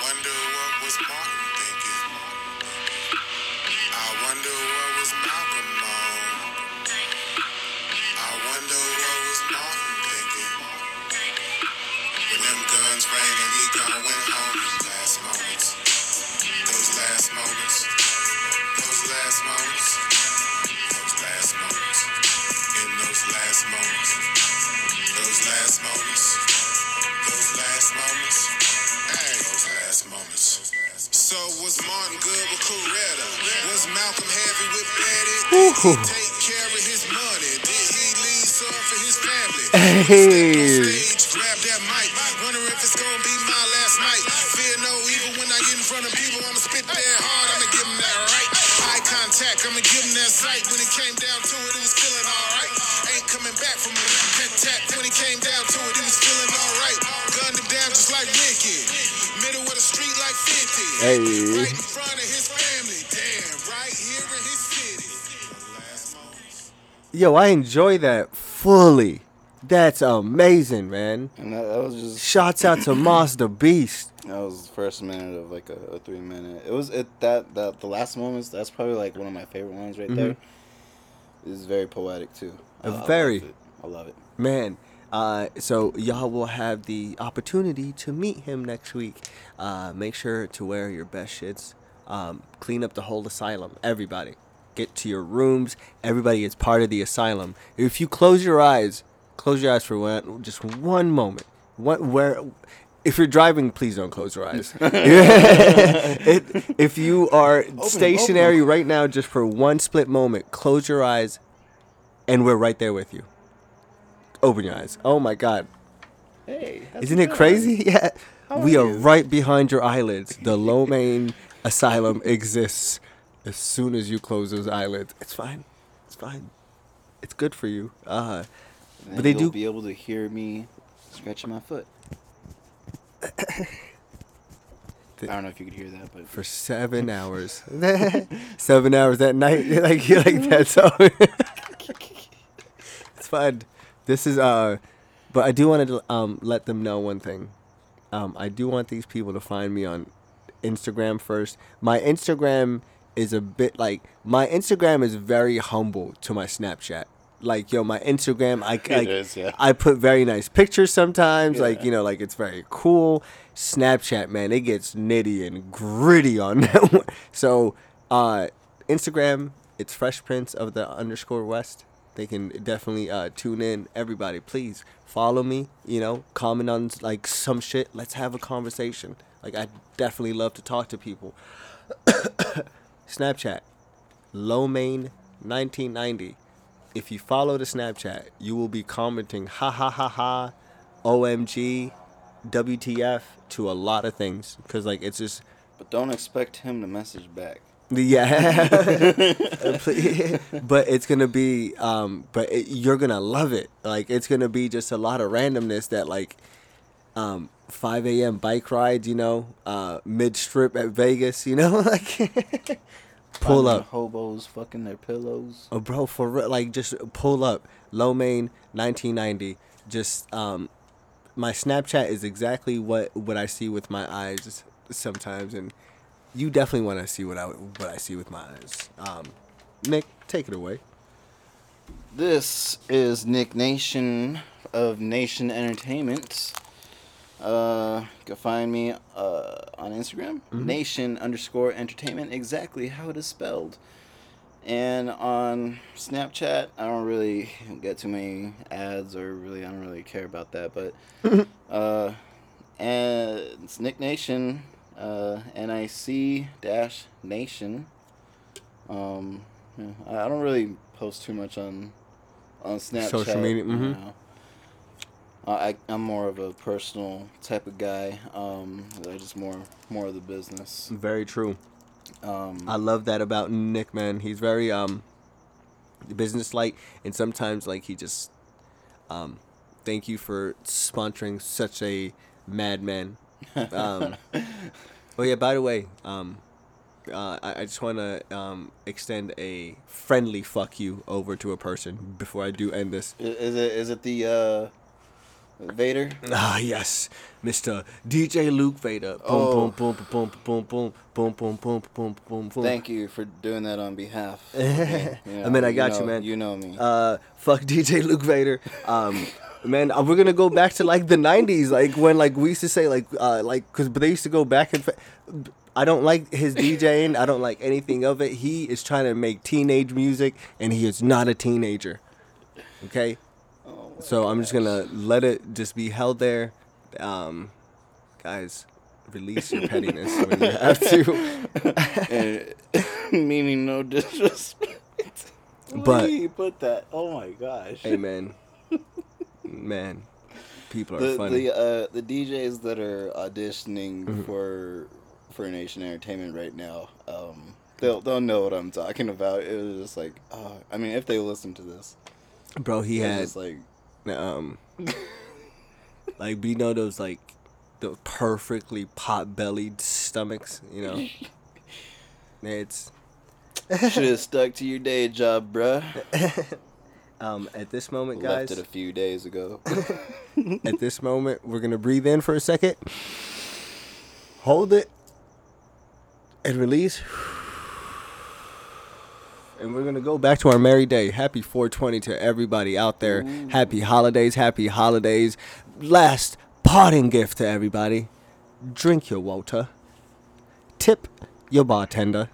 He take care of his money? Did he leave some for his family? Hey. Stage, grab that mic. Wonder if it's gonna be my last night. Fear no evil when I get in front of people. I'ma spit that hard. I'ma give them that right. Eye contact. I'ma give them that sight. When it came down to it, it was feeling alright. Ain't coming back from a rat tat. When it came down to it, it was feeling alright. Gunned him down just like Ricky. Middle of the street like 50. Hey. Right Yo, I enjoy that fully. That's amazing, man. And that, that was just Shouts out to Moss the Beast. that was the first minute of like a, a three minute. It was it that that the last moments. That's probably like one of my favorite ones right there. It's very poetic too. I- I love Very. it. I love it. Man, uh, so y'all will have the opportunity to meet him next week. Uh, make sure to wear your best shits. Um, clean up the whole asylum. Everybody, get to your rooms. Everybody is part of the asylum. If you close your eyes, close your eyes for one, just one moment. What where? If you're driving, please don't close your eyes. [laughs] [laughs] it, if you are stationary right now, just for one split moment, close your eyes, and we're right there with you. Open your eyes. Oh my God. Hey, Isn't it crazy? [laughs] Yeah. we are right behind your eyelids. The Lo Mein Asylum exists as soon as you close those eyelids. It's fine. It's fine. It's good for you. Uh, but they you'll do. be able to hear me scratching my foot. I don't know if you could hear that, but for seven hours. [laughs] seven hours at night. [laughs] like you like that [laughs] song. it's fine. This is uh but I do want to um let them know one thing. Um I do want these people to find me on Instagram first. My Instagram is a bit like my Instagram is very humble to my Snapchat. Like yo, my Instagram, I [laughs] like, is, yeah. I put very nice pictures sometimes. Like you know, like it's very cool. Snapchat, man, it gets nitty and gritty on [laughs] that one. So, uh, Instagram, it's Fresh Prince of the underscore West. They can definitely uh, tune in. Everybody, please follow me. You know, comment on like some shit. Let's have a conversation. Like I definitely love to talk to people. [coughs] Snapchat, Lomain 1990. If you follow the Snapchat, you will be commenting ha ha ha ha, OMG, WTF to a lot of things because like it's just but don't expect him to message back. yeah, [laughs] [laughs] but it's gonna be, um, but it, you're gonna love it. Like it's gonna be just a lot of randomness that like, um, 5 a.m. bike rides, you know, uh, mid strip at Vegas, you know, [laughs] like pull up. hobos fucking their pillows. Oh, bro, for real, like just pull up. Low main, 1990. Just um, my Snapchat is exactly what what I see with my eyes sometimes, and you definitely want to see what I what I see with my eyes. Um, Nick, take it away. This is Nick Nation of Nation Entertainment. Uh, you can find me uh, on Instagram, Nation underscore Entertainment, exactly how it is spelled. And on Snapchat, I don't really get too many ads, or really, I don't really care about that. But [laughs] uh, and it's Nick Nation, uh, N I C dash Nation. Um, yeah, I don't really post too much on on Snapchat. Social media, mhm. know. I I'm more of a personal type of guy. Um, I just more more of the business. Very true. Um, I love that about Nick, man. He's very um business like and sometimes like he just um thank you for sponsoring such a madman. Um [laughs] Oh yeah, by the way, um uh, I, I just want to um, extend a friendly fuck you over to a person before I do end this. is it is it the uh, Vader. Ah, yes, Mr. DJ Luke Vader. Boom, Oh. boom, boom, boom, boom, boom, boom, boom, boom, boom, boom, boom. Thank you for doing that on behalf. You I mean, I got know, you, man. You know me. Uh, fuck DJ Luke Vader. Um, man, uh, we're gonna go back to like the '90s, like when like we used to say like uh like because but they used to go back and. Fa- I don't like his DJing. I don't like anything of it. He is trying to make teenage music, and he is not a teenager. Okay, Oh so I'm just gonna let it just be held there. Um, guys, release your pettiness when you have to. And- [laughs] [laughs] meaning no disrespect. But- you put that? Oh my gosh. Amen. man, man, people are the funny. the uh, the DJs that are auditioning Mm-hmm. for for Nation Entertainment right now, um, they'll they'll know what I'm talking about. It was just like, uh, I mean, if they listen to this, Bro, he had like, um like we know those like the perfectly pot bellied stomachs, you know. [laughs] it's should have stuck to your day job, bruh. [laughs] um at this moment, Left guys. it a few days ago. [laughs] at this moment, we're gonna breathe in for a second, hold it, and release. And we're gonna go back to our merry day. Happy 420 to everybody out there. Happy holidays, happy holidays. Last parting gift to everybody. Drink your water. Tip your bartender.